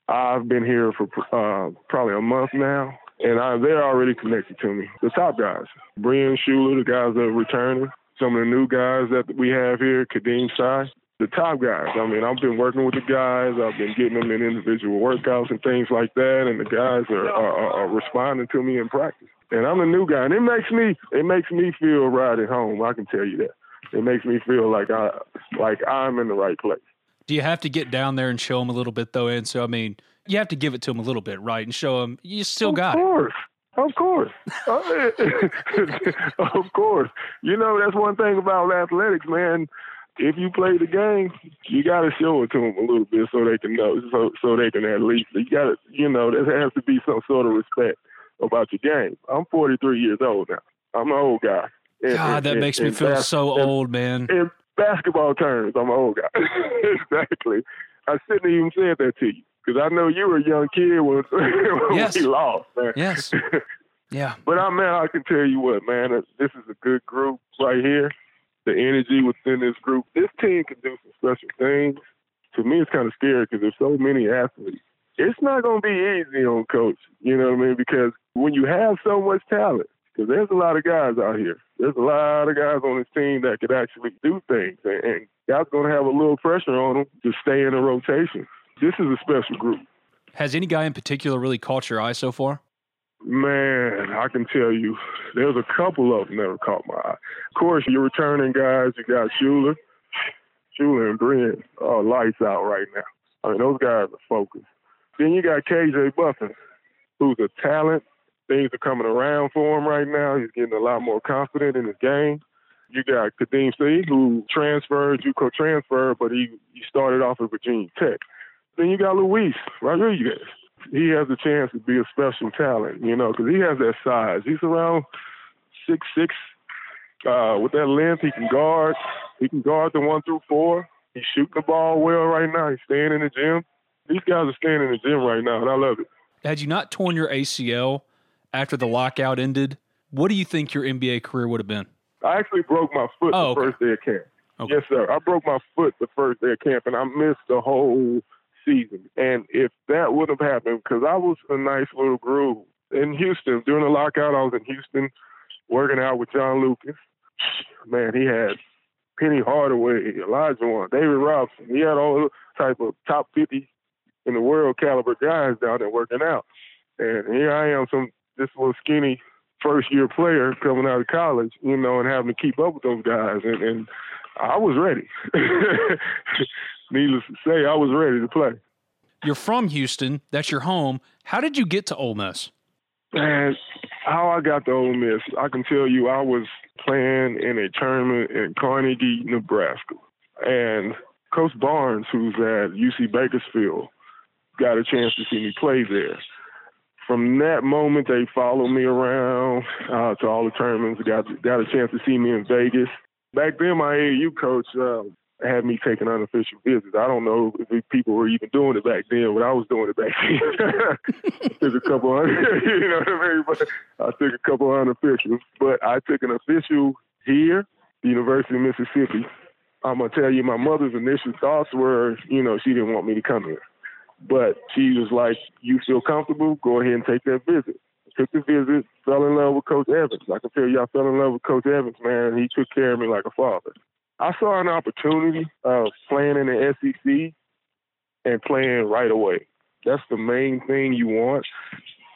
I've been here for uh, probably a month now, and I, they're already connected to me. The top guys, Breein Shuler, the guys that are returning, some of the new guys that we have here, Khadim Sy, the top guys. I mean, I've been working with the guys. I've been getting them in individual workouts and things like that, and the guys are, are, are responding to me in practice. And I'm a new guy, and it makes me it makes me feel right at home. I can tell you that. It makes me feel like I like I'm in the right place. Do you have to get down there and show them a little bit though? And so, I mean, you have to give it to them a little bit, right? And show them you still got of got course. it. Of course. Uh, of course. You know, that's one thing about athletics, man if you play the game, you got to show it to them a little bit so they can know, so so they can at least you got to, you know, there has to be some sort of respect about your game. I'm 43 years old now. I'm an old guy. And, God, that and, makes and, me feel bas- so old, man. In basketball terms, I'm an old guy. exactly. I shouldn't even said that to you because I know you were a young kid when, when yes. we lost, man. Yes. Yeah. but I man, I can tell you what, man. This is a good group right here the energy within this group. This team can do some special things. To me, it's kind of scary because there's so many athletes. It's not going to be easy on coach, you know what I mean? Because when you have so much talent, because there's a lot of guys out here. There's a lot of guys on this team that could actually do things, and, and guys going to have a little pressure on them to stay in a rotation. This is a special group. Has any guy in particular really caught your eye so far? Man, I can tell you, there's a couple of them that have caught my eye. Of course, you're returning guys. You got Shuler, Shuler and Brent are lights out right now. I mean, those guys are focused. Then you got KJ Buffin, who's a talent. Things are coming around for him right now. He's getting a lot more confident in his game. You got Khadim Sy, who transferred, JUCO transferred, but he, he started off at Virginia Tech. Then you got Luis Rodriguez. He has a chance to be a special talent, you know, because he has that size. He's around six six. Uh, with that length, he can guard. He can guard the one through four. He's shooting the ball well right now. He's staying in the gym. These guys are staying in the gym right now, and I love it. Had you not torn your ACL after the lockout ended, what do you think your NBA career would have been? I actually broke my foot Oh, the okay. first day of camp. Okay. Yes, sir. I broke my foot the first day of camp, and I missed the whole season. And if that would have happened, because I was a nice little groove in Houston during the lockout, I was in Houston working out with John Lucas. Man, he had Penny Hardaway, Olajuwon, David Robinson. He had all type of top 50 in the world caliber guys down there working out. And here I am, some this little skinny first year player coming out of college, you know, and having to keep up with those guys. And, and I was ready. Needless to say, I was ready to play. You're from Houston. That's your home. How did you get to Ole Miss? And how I got to Ole Miss, I can tell you I was playing in a tournament in Carnegie, Nebraska. And Coach Barnes, who's at UC Bakersfield, got a chance to see me play there. From that moment, they followed me around uh, to all the tournaments. Got got a chance to see me in Vegas. Back then, my AAU coach uh, had me taking unofficial visits. I don't know if people were even doing it back then, but I was doing it back then. took a couple, un- you know what I mean? But I took a couple unofficials. But I took an official here, the University of Mississippi. I'm gonna tell you, my mother's initial thoughts were, you know, she didn't want me to come here. But she was like, You feel comfortable? Go ahead and take that visit. Took the visit, fell in love with Coach Evans. I can tell you, I fell in love with Coach Evans, man. He took care of me like a father. I saw an opportunity of playing in the SEC and playing right away. That's the main thing you want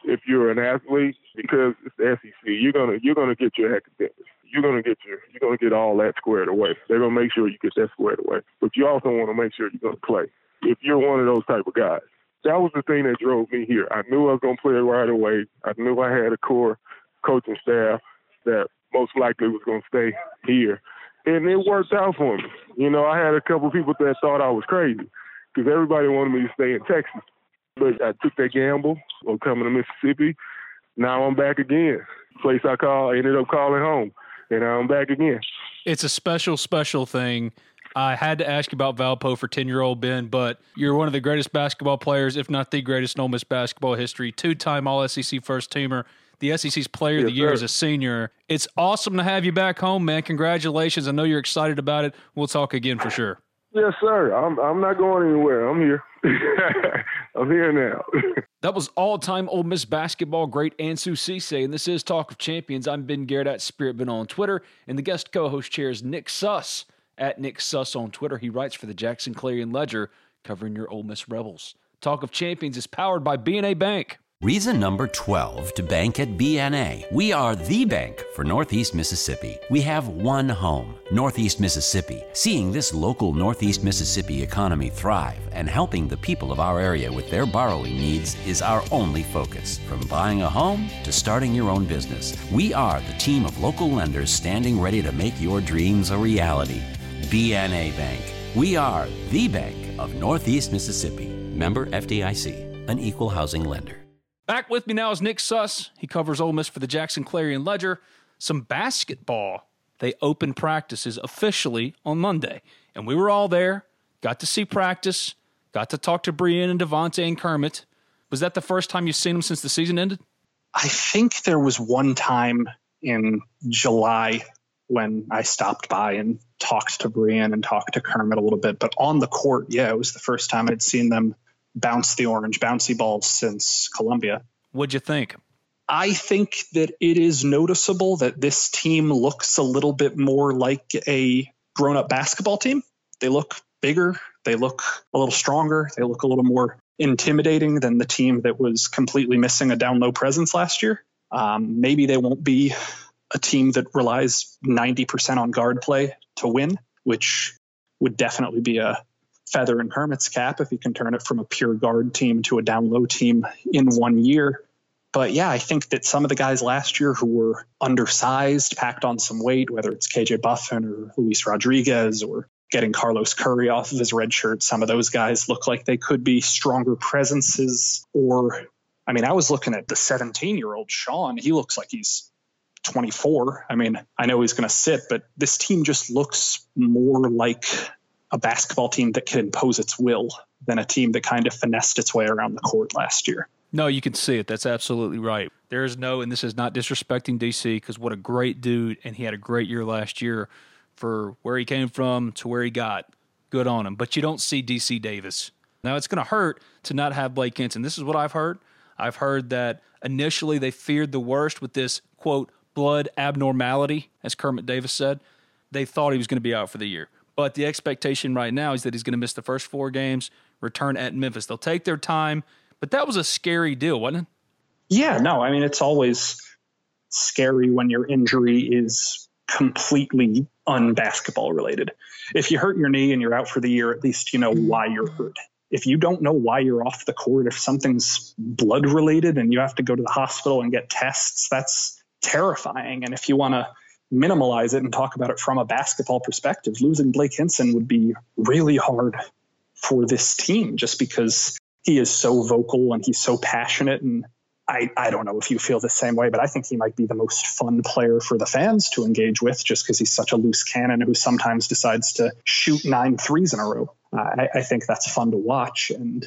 if you're an athlete because it's the SEC. You're gonna you're gonna get your academics. You're gonna get your you're gonna get all that squared away. They're gonna make sure you get that squared away. But you also want to make sure you're gonna play. If you're one of those type of guys. That was the thing that drove me here. I knew I was gonna play right away. I knew I had a core coaching staff that most likely was gonna stay here. And it worked out for me. You know, I had a couple people that thought I was crazy because everybody wanted me to stay in Texas. But I took that gamble of coming to Mississippi. Now I'm back again. Place I call ended up calling home. And I'm back again. It's a special, special thing. I had to ask you about Valpo for 10 year old Ben, but you're one of the greatest basketball players, if not the greatest in Ole Miss basketball history. Two time All SEC first teamer, the SEC's player of the year sir. as a senior. It's awesome to have you back home, man. Congratulations. I know you're excited about it. We'll talk again for sure. Yes, sir. I'm I'm not going anywhere. I'm here. I'm here now. That was all-time Ole Miss basketball great Ansu Sesay, and this is Talk of Champions. I'm Ben Garrett at Spirit Ben on Twitter, and the guest co-host chair is Nick Suss at Nick Suss on Twitter. He writes for the Jackson Clarion Ledger, covering your Ole Miss Rebels. Talk of Champions is powered by BNA Bank. Reason number 12 to bank at BNA. We are the bank for Northeast Mississippi. We have one home, Northeast Mississippi. Seeing this local Northeast Mississippi economy thrive and helping the people of our area with their borrowing needs is our only focus. From buying a home to starting your own business, we are the team of local lenders standing ready to make your dreams a reality. BNA Bank. We are the bank of Northeast Mississippi. Member FDIC, an equal housing lender. Back with me now is Nick Suss. He covers Ole Miss for the Jackson Clarion Ledger. Some basketball. They opened practices officially on Monday, and we were all there. Got to see practice. Got to talk to Breein and Devontae and Kermit. Was that the first time you've seen them since the season ended? I think there was one time in July when I stopped by and talked to Breein and talked to Kermit a little bit. But on the court, yeah, it was the first time I'd seen them bounce the orange bouncy balls since Columbia. What'd you think? I think that it is noticeable that this team looks a little bit more like a grown up basketball team. They look bigger, they look a little stronger, they look a little more intimidating than the team that was completely missing a down low presence last year. Um, maybe they won't be a team that relies 90% on guard play to win, which would definitely be a feather in Kermit's cap if he can turn it from a pure guard team to a down low team in one year. But yeah, I think that some of the guys last year who were undersized, packed on some weight, whether it's KJ Buffin or Luis Rodriguez or getting Carlos Curry off of his red shirt, some of those guys look like they could be stronger presences. Or, I mean, I was looking at the 17 year old Sean. He looks like he's 24. I mean, I know he's going to sit, but this team just looks more like a basketball team that can impose its will than a team that kind of finessed its way around the court last year. No, you can see it. That's absolutely right. There is no, and this is not disrespecting DC because what a great dude, and he had a great year last year for where he came from to where he got. Good on him. But you don't see DC Davis. Now it's going to hurt to not have Blake Hinson. This is what I've heard. I've heard that initially they feared the worst with this quote blood abnormality, as Kermit Davis said. They thought he was going to be out for the year. But the expectation right now is that he's going to miss the first four games, return at Memphis. They'll take their time but that was a scary deal, wasn't it? Yeah, no, I mean, it's always scary when your injury is completely unbasketball related. If you hurt your knee and you're out for the year, at least you know why you're hurt. If you don't know why you're off the court, if something's blood related and you have to go to the hospital and get tests, that's terrifying. And if you want to minimalize it and talk about it from a basketball perspective, losing Blake Hinson would be really hard for this team just because he is so vocal and he's so passionate and I, I don't know if you feel the same way, but I think he might be the most fun player for the fans to engage with just because he's such a loose cannon who sometimes decides to shoot nine threes in a row. I, I think that's fun to watch. And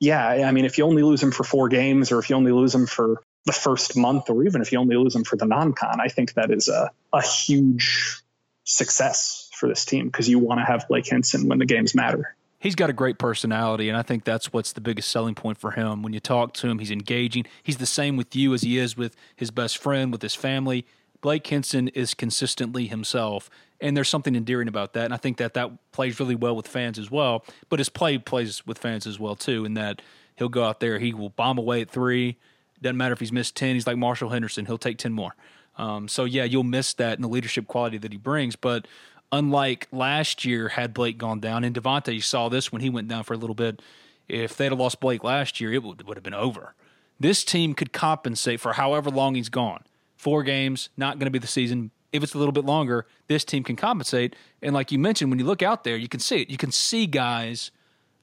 yeah, I mean, if you only lose him for four games or if you only lose him for the first month or even if you only lose them for the non con, I think that is a, a huge success for this team because you want to have Blake Hinson when the games matter he's got a great personality, and I think that's what's the biggest selling point for him. When you talk to him, he's engaging. He's the same with you as he is with his best friend, with his family. Blake Hinson is consistently himself, and there's something endearing about that. And I think that that plays really well with fans as well. But his play plays with fans as well too, in that he'll go out there, he will bomb away at three. Doesn't matter if he's missed ten. He's like Marshall Henderson; he'll take ten more. Um, so yeah, you'll miss that in the leadership quality that he brings, but unlike last year, had Blake gone down, and Devontae, you saw this when he went down for a little bit. If they'd have lost Blake last year, it would, would have been over. This team could compensate for however long he's gone. Four games, not going to be the season. If it's a little bit longer, this team can compensate. And like you mentioned, when you look out there, you can see it. You can see guys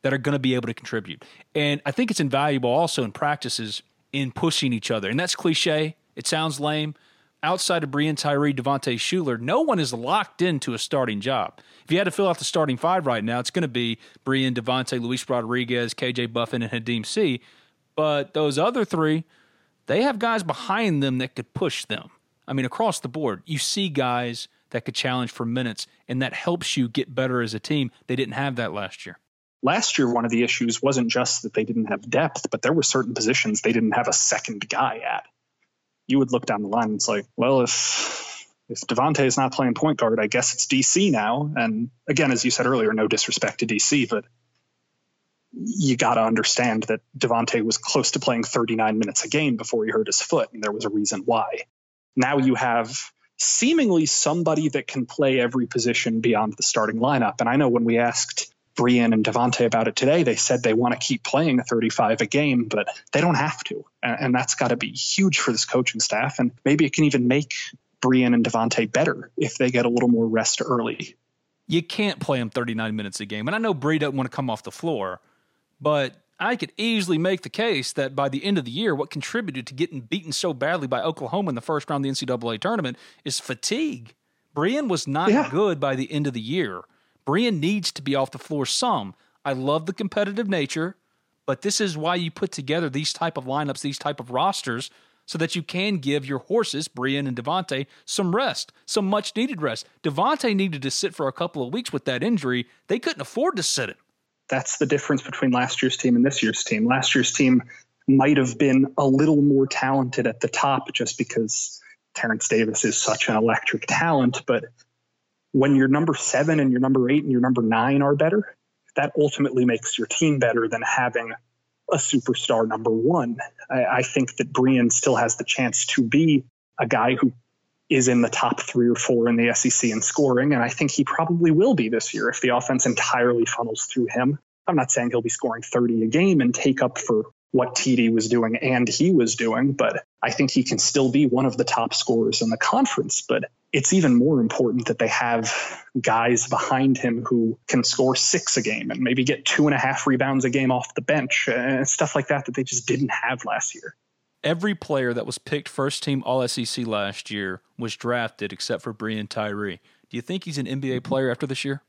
that are going to be able to contribute. And I think it's invaluable also in practices in pushing each other. And that's cliche. It sounds lame, outside of Breein Tyree, Devontae Shuler, no one is locked into a starting job. If you had to fill out the starting five right now, it's going to be Breein, Devontae, Luis Rodriguez, KJ Buffin, and Khadim Sy. But those other three, they have guys behind them that could push them. I mean, across the board, you see guys that could challenge for minutes, and that helps you get better as a team. They didn't have that last year. Last year, one of the issues wasn't just that they didn't have depth, but there were certain positions they didn't have a second guy at you would look down the line and it's like, well, if if Devontae is not playing point guard, I guess it's DC now. And again, as you said earlier, no disrespect to DC, but you got to understand that Devontae was close to playing 39 minutes a game before he hurt his foot, and there was a reason why. Now you have seemingly somebody that can play every position beyond the starting lineup. And I know when we asked Breein and Devontae about it today. They said they want to keep playing 35 a game, but they don't have to. And, that's got to be huge for this coaching staff. And maybe it can even make Breein and Devontae better if they get a little more rest early. You can't play them 39 minutes a game. And I know Bree doesn't want to come off the floor, but I could easily make the case that by the end of the year, what contributed to getting beaten so badly by Oklahoma in the first round of the NCAA tournament is fatigue. Breein was not yeah. good by the end of the year. Breein needs to be off the floor some. I love the competitive nature, but this is why you put together these type of lineups, these type of rosters, so that you can give your horses, Breein and Devontae, some rest, some much needed rest. Devontae needed to sit for a couple of weeks with that injury. They couldn't afford to sit him. That's the difference between last year's team and this year's team. Last year's team might have been a little more talented at the top just because Terrence Davis is such an electric talent, but when your number seven and your number eight and your number nine are better, that ultimately makes your team better than having a superstar number one. I, I think that Breein still has the chance to be a guy who is in the top three or four in the SEC in scoring. And I think he probably will be this year if the offense entirely funnels through him. I'm not saying he'll be scoring 30 a game and take up for what TD was doing and he was doing, but I think he can still be one of the top scorers in the conference. But it's even more important that they have guys behind him who can score six a game and maybe get two and a half rebounds a game off the bench and uh, stuff like that that they just didn't have last year. Every player that was picked first team All SEC last year was drafted except for Breein Tyree. Do you think he's an NBA player after this year?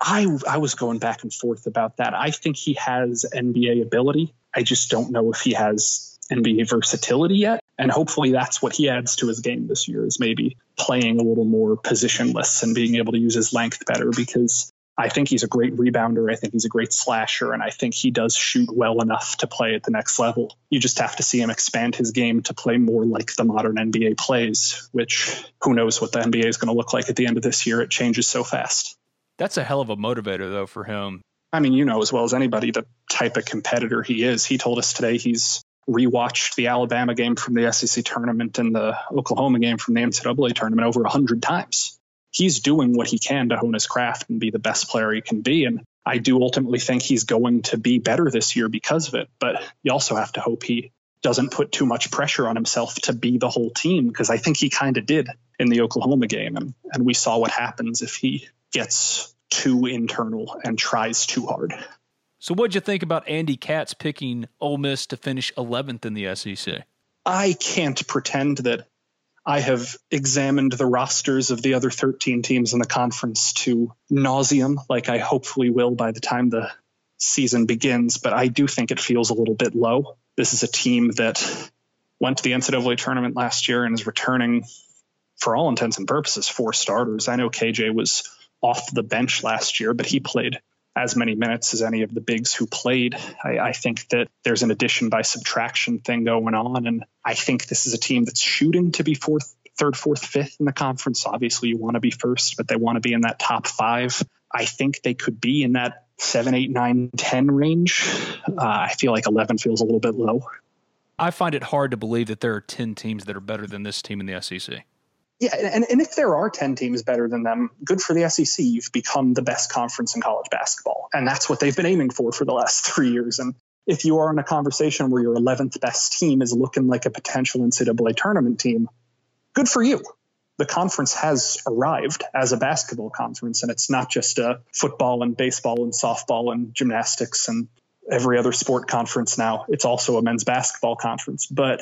I I was going back and forth about that. I think he has NBA ability. I just don't know if he has NBA versatility yet. And hopefully that's what he adds to his game this year is maybe playing a little more positionless and being able to use his length better because I think he's a great rebounder. I think he's a great slasher, and I think he does shoot well enough to play at the next level. You just have to see him expand his game to play more like the modern NBA plays, which who knows what the NBA is going to look like at the end of this year. It changes so fast. That's a hell of a motivator, though, for him. I mean, you know as well as anybody the type of competitor he is. He told us today he's rewatched the Alabama game from the SEC tournament and the Oklahoma game from the NCAA tournament over a hundred times. He's doing what he can to hone his craft and be the best player he can be. And I do ultimately think he's going to be better this year because of it. But you also have to hope he doesn't put too much pressure on himself to be the whole team because I think he kind of did in the Oklahoma game. And, and we saw what happens if he gets too internal and tries too hard. So, what'd you think about Andy Katz picking Ole Miss to finish 11th in the SEC? I can't pretend that I have examined the rosters of the other 13 teams in the conference to nauseum, like I hopefully will by the time the season begins. But I do think it feels a little bit low. This is a team that went to the NCAA tournament last year and is returning, for all intents and purposes, four starters. I know KJ was off the bench last year, but he played as many minutes as any of the bigs who played. I, I, think that there's an addition by subtraction thing going on. And I think this is a team that's shooting to be fourth, third, fourth, fifth in the conference. Obviously, you want to be first, but they want to be in that top five. I think they could be in that seven, eight, nine, 10 range. Uh, I feel like 11 feels a little bit low. I find it hard to believe that there are 10 teams that are better than this team in the SEC. Yeah, and, and if there are 10 teams better than them, good for the SEC. You've become the best conference in college basketball. And that's what they've been aiming for for the last three years. And if you are in a conversation where your 11th best team is looking like a potential NCAA tournament team, good for you. The conference has arrived as a basketball conference, and it's not just a football and baseball and softball and gymnastics and every other sport conference now. It's also a men's basketball conference. But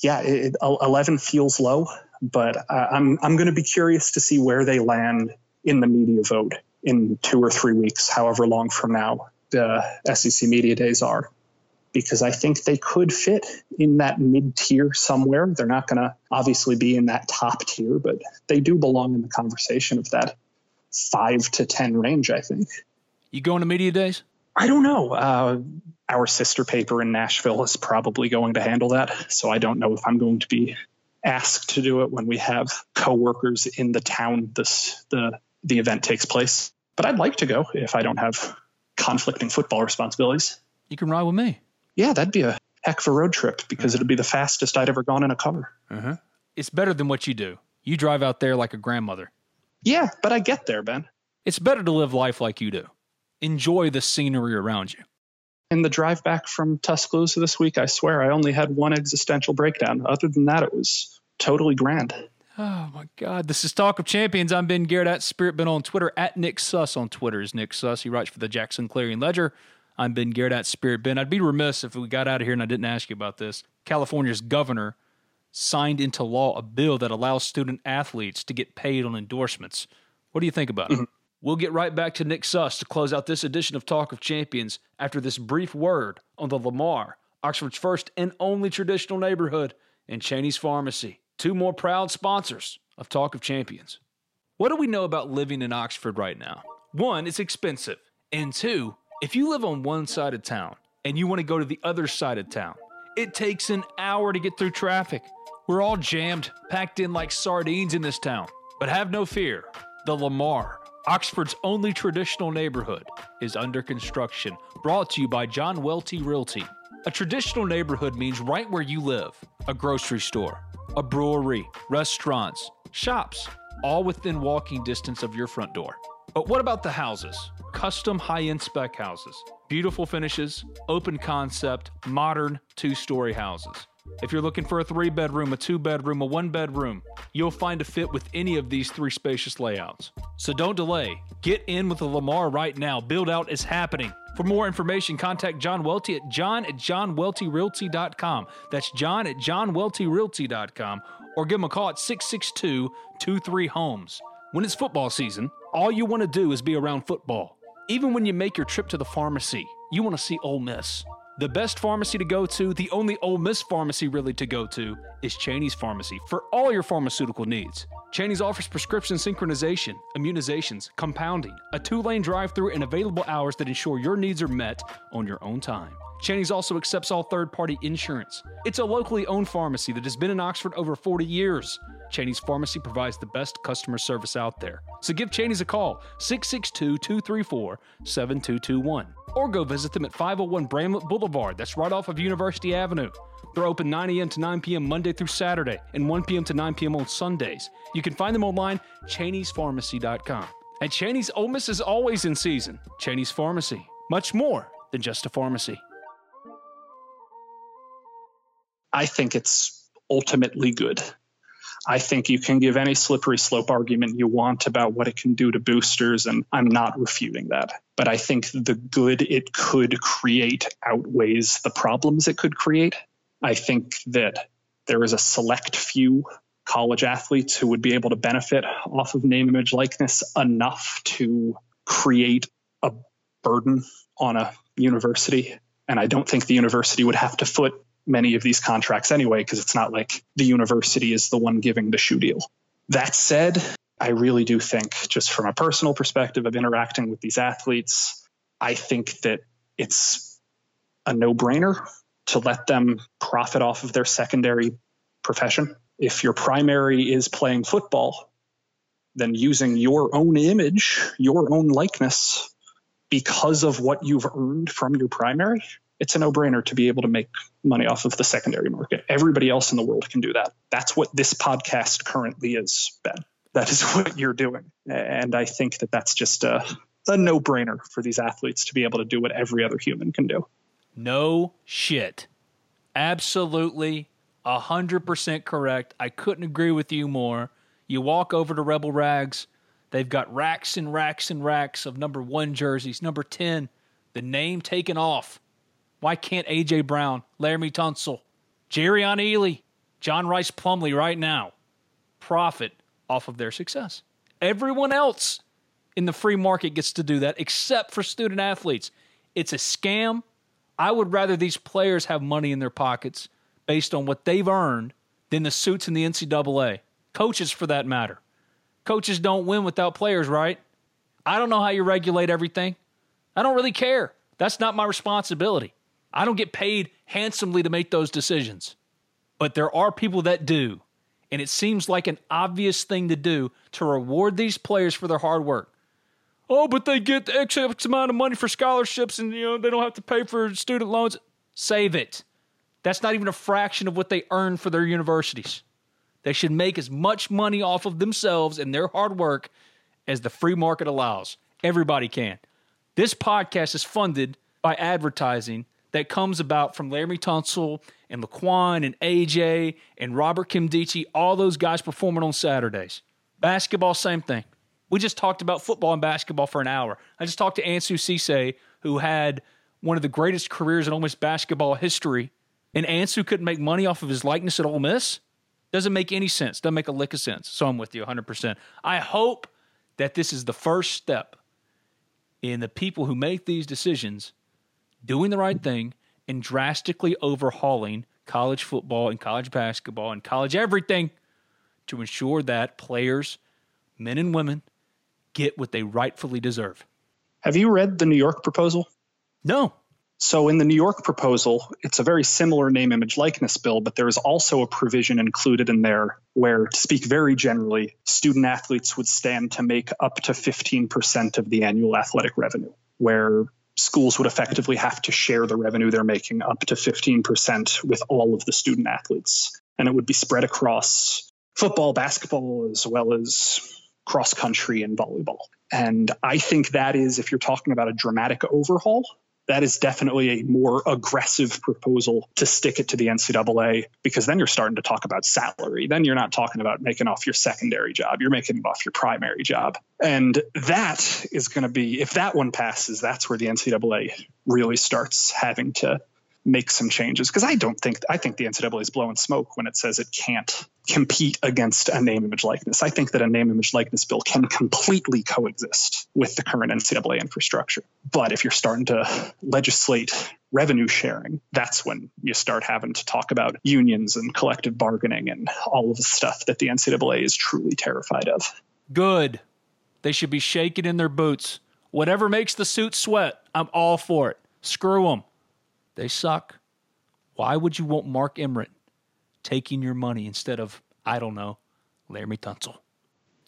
yeah, it, 11 feels low but uh, I'm I'm going to be curious to see where they land in the media vote in two or three weeks, however long from now the SEC media days are, because I think they could fit in that mid tier somewhere. They're not going to obviously be in that top tier, but they do belong in the conversation of that five to ten range. I think. You going to media days? I don't know. Uh, our sister paper in Nashville is probably going to handle that, so I don't know if I'm going to be asked to do it when we have coworkers in the town this the the event takes place. But I'd like to go if I don't have conflicting football responsibilities. You can ride with me. Yeah, that'd be a heck of a road trip because uh-huh. it'd be the fastest I'd ever gone in a car. Uh-huh. It's better than what you do. You drive out there like a grandmother. Yeah, but I get there, Ben. It's better to live life like you do. Enjoy the scenery around you. In the drive back from Tuscaloosa this week, I swear I only had one existential breakdown. Other than that, it was totally grand. Oh my God. This is Talk of Champions. I'm Ben Garrett at Spirit Ben on Twitter, at Nick Suss on Twitter is Nick Suss. He writes for the Jackson Clarion Ledger. I'm Ben Garrett at Spirit Ben. I'd be remiss if we got out of here and I didn't ask you about this. California's governor signed into law a bill that allows student athletes to get paid on endorsements. What do you think about it? Mm-hmm. We'll get right back to Nick Suss to close out this edition of Talk of Champions after this brief word on the Lamar, Oxford's first and only traditional neighborhood, and Cheney's Pharmacy two more proud sponsors of Talk of Champions. What do we know about living in Oxford right now? One, it's expensive. And two, if you live on one side of town and you want to go to the other side of town, it takes an hour to get through traffic. We're all jammed, packed in like sardines in this town. But have no fear, the Lamar, Oxford's only traditional neighborhood, is under construction. Brought to you by John Welty Realty. A traditional neighborhood means right where you live a grocery store, a brewery, restaurants, shops, all within walking distance of your front door. But what about the houses? Custom high end spec houses, beautiful finishes, open concept, modern two story houses. If you're looking for a three bedroom, a two bedroom, a one bedroom, you'll find a fit with any of these three spacious layouts. So don't delay. Get in with the Lamar right now. Build out is happening. For more information, contact John Welty at john at johnweltyrealty.com. That's john at johnweltyrealty.com or give him a call at 662 23 Homes. When it's football season, all you want to do is be around football. Even when you make your trip to the pharmacy, you want to see Ole Miss. The best pharmacy to go to, the only Ole Miss pharmacy really to go to, is Cheney's Pharmacy for all your pharmaceutical needs. Cheney's offers prescription synchronization, immunizations, compounding, a two lane drive through, and available hours that ensure your needs are met on your own time. Cheney's also accepts all third party insurance. It's a locally owned pharmacy that has been in Oxford over 40 years. Cheney's Pharmacy provides the best customer service out there. So give Cheney's a call, 662 234 7221. Or go visit them at 501 Bramlett Boulevard, that's right off of University Avenue. They're open 9 a.m. to 9 p.m. Monday through Saturday and 1 p.m. to 9 p.m. on Sundays. You can find them online, Cheney'sPharmacy.com. At Cheney's, Ole Miss is always in season. Cheney's Pharmacy, much more than just a pharmacy. I think it's ultimately good. I think you can give any slippery slope argument you want about what it can do to boosters, and I'm not refuting that. But I think the good it could create outweighs the problems it could create. I think that there is a select few college athletes who would be able to benefit off of name, image, likeness enough to create a burden on a university. And I don't think the university would have to foot many of these contracts anyway, because it's not like the university is the one giving the shoe deal. That said, I really do think, just from a personal perspective of interacting with these athletes, I think that it's a no brainer to let them profit off of their secondary profession. If your primary is playing football, then using your own image, your own likeness, because of what you've earned from your primary, it's a no brainer to be able to make money off of the secondary market. Everybody else in the world can do that. That's what this podcast currently is, Ben. That is what you're doing. And I think that that's just a, a no brainer for these athletes to be able to do what every other human can do. No shit. Absolutely 100% correct. I couldn't agree with you more. You walk over to Rebel Rags, they've got racks and racks and racks of number one jerseys, number 10, the name taken off. Why can't A.J. Brown, Laremy Tunsil, Jerrion Ealy, John Rhys Plumlee right now profit off of their success? Everyone else in the free market gets to do that except for student athletes. It's a scam. I would rather these players have money in their pockets based on what they've earned than the suits in the NCAA. Coaches, for that matter. Coaches don't win without players, right? I don't know how you regulate everything. I don't really care. That's not my responsibility. I don't get paid handsomely to make those decisions. But there are people that do. And it seems like an obvious thing to do to reward these players for their hard work. Oh, but they get X, X amount of money for scholarships and you know they don't have to pay for student loans. Save it. That's not even a fraction of what they earn for their universities. They should make as much money off of themselves and their hard work as the free market allows. Everybody can. This podcast is funded by advertising that comes about from Laremy Tunsil and Laquon and AJ and Robert Nkemdiche, all those guys performing on Saturdays. Basketball, same thing. We just talked about football and basketball for an hour. I just talked to Ansu Sesay, who had one of the greatest careers in Ole Miss basketball history, and Ansu couldn't make money off of his likeness at Ole Miss. Doesn't make any sense. Doesn't make a lick of sense. So I'm with you 100%. I hope that this is the first step in the people who make these decisions doing the right thing and drastically overhauling college football and college basketball and college everything to ensure that players, men and women, get what they rightfully deserve. Have you read the New York proposal? No. So, in the New York proposal, it's a very similar name, image, likeness bill, but there is also a provision included in there where, to speak very generally, student athletes would stand to make up to 15% of the annual athletic revenue, where schools would effectively have to share the revenue they're making up to 15% with all of the student athletes. And it would be spread across football, basketball, as well as cross country and volleyball. And I think that is, if you're talking about a dramatic overhaul, that is definitely a more aggressive proposal to stick it to the NCAA because then you're starting to talk about salary. Then you're not talking about making off your secondary job, you're making off your primary job. And that is going to be, if that one passes, that's where the NCAA really starts having to make some changes because I don't think I think the NCAA is blowing smoke when it says it can't compete against a name image likeness. I think that a name image likeness bill can completely coexist with the current NCAA infrastructure. But if you're starting to legislate revenue sharing, that's when you start having to talk about unions and collective bargaining and all of the stuff that the NCAA is truly terrified of. Good. They should be shaking in their boots. Whatever makes the suit sweat, I'm all for it. Screw them. They suck. Why would you want Mark Emmert taking your money instead of, I don't know, Laremy Tunsil?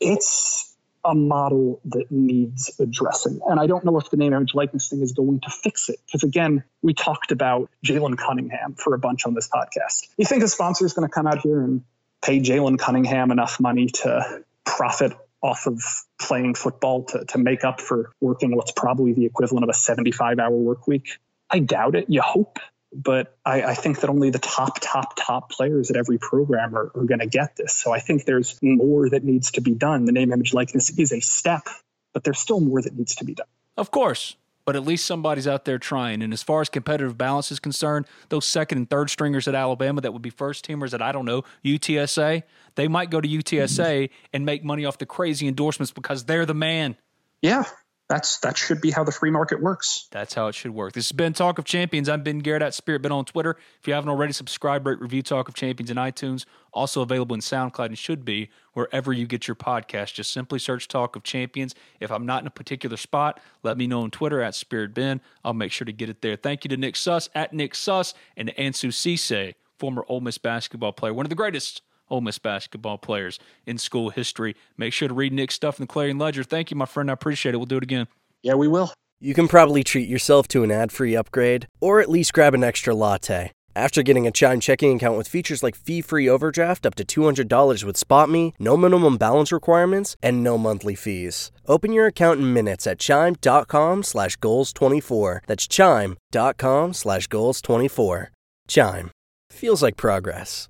It's a model that needs addressing. And I don't know if the name, image, likeness thing is going to fix it. Because again, we talked about Jalen Cunningham for a bunch on this podcast. You think a sponsor is going to come out here and pay Jalen Cunningham enough money to profit off of playing football to, to make up for working what's probably the equivalent of a 75 hour work week? I doubt it. You hope, but I, I, think that only the top, top, top players at every program are, are going to get this. So I think there's more that needs to be done. The name, image, likeness is a step, but there's still more that needs to be done. Of course. But at least somebody's out there trying. And as far as competitive balance is concerned, those second and third stringers at Alabama that would be first teamers at, I don't know, UTSA, they might go to UTSA mm-hmm. and make money off the crazy endorsements because they're the man. Yeah, that's that should be how the free market works. That's how it should work. This has been Talk of Champions. I'm Ben Garrett at Spirit Ben on Twitter. If you haven't already, subscribe, rate, review Talk of Champions in iTunes. Also available in SoundCloud and should be wherever you get your podcast. Just simply search Talk of Champions. If I'm not in a particular spot, let me know on Twitter at Spirit Ben. I'll make sure to get it there. Thank you to Nick Suss at Nick Suss and Ansu Sesay, former Ole Miss basketball player, one of the greatest Ole Miss basketball players in school history. Make sure to read Nick's stuff in the Clarion Ledger. Thank you, my friend. I appreciate it. We'll do it again. Yeah, we will. You can probably treat yourself to an ad free upgrade, or at least grab an extra latte. After getting a Chime checking account with features like fee free overdraft up to $200 with SpotMe, no minimum balance requirements, and no monthly fees. Open your account in minutes at chime.com slash goals24. That's chime.com slash goals24. Chime. Feels like progress.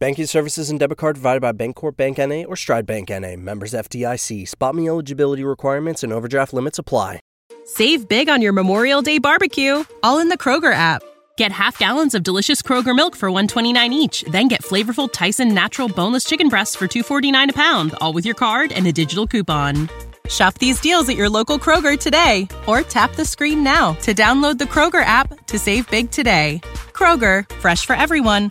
Banking services and debit card provided by Bancorp Bank NA or Stride Bank NA. Members FDIC. SpotMe eligibility requirements and overdraft limits apply. Save big on your Memorial Day barbecue, all in the Kroger app. Get half gallons of delicious Kroger milk for 129 each, then get flavorful Tyson natural boneless chicken breasts for 249 a pound, all with your card and a digital coupon. Shop these deals at your local Kroger today or tap the screen now to download the Kroger app to save big today. Kroger, fresh for everyone.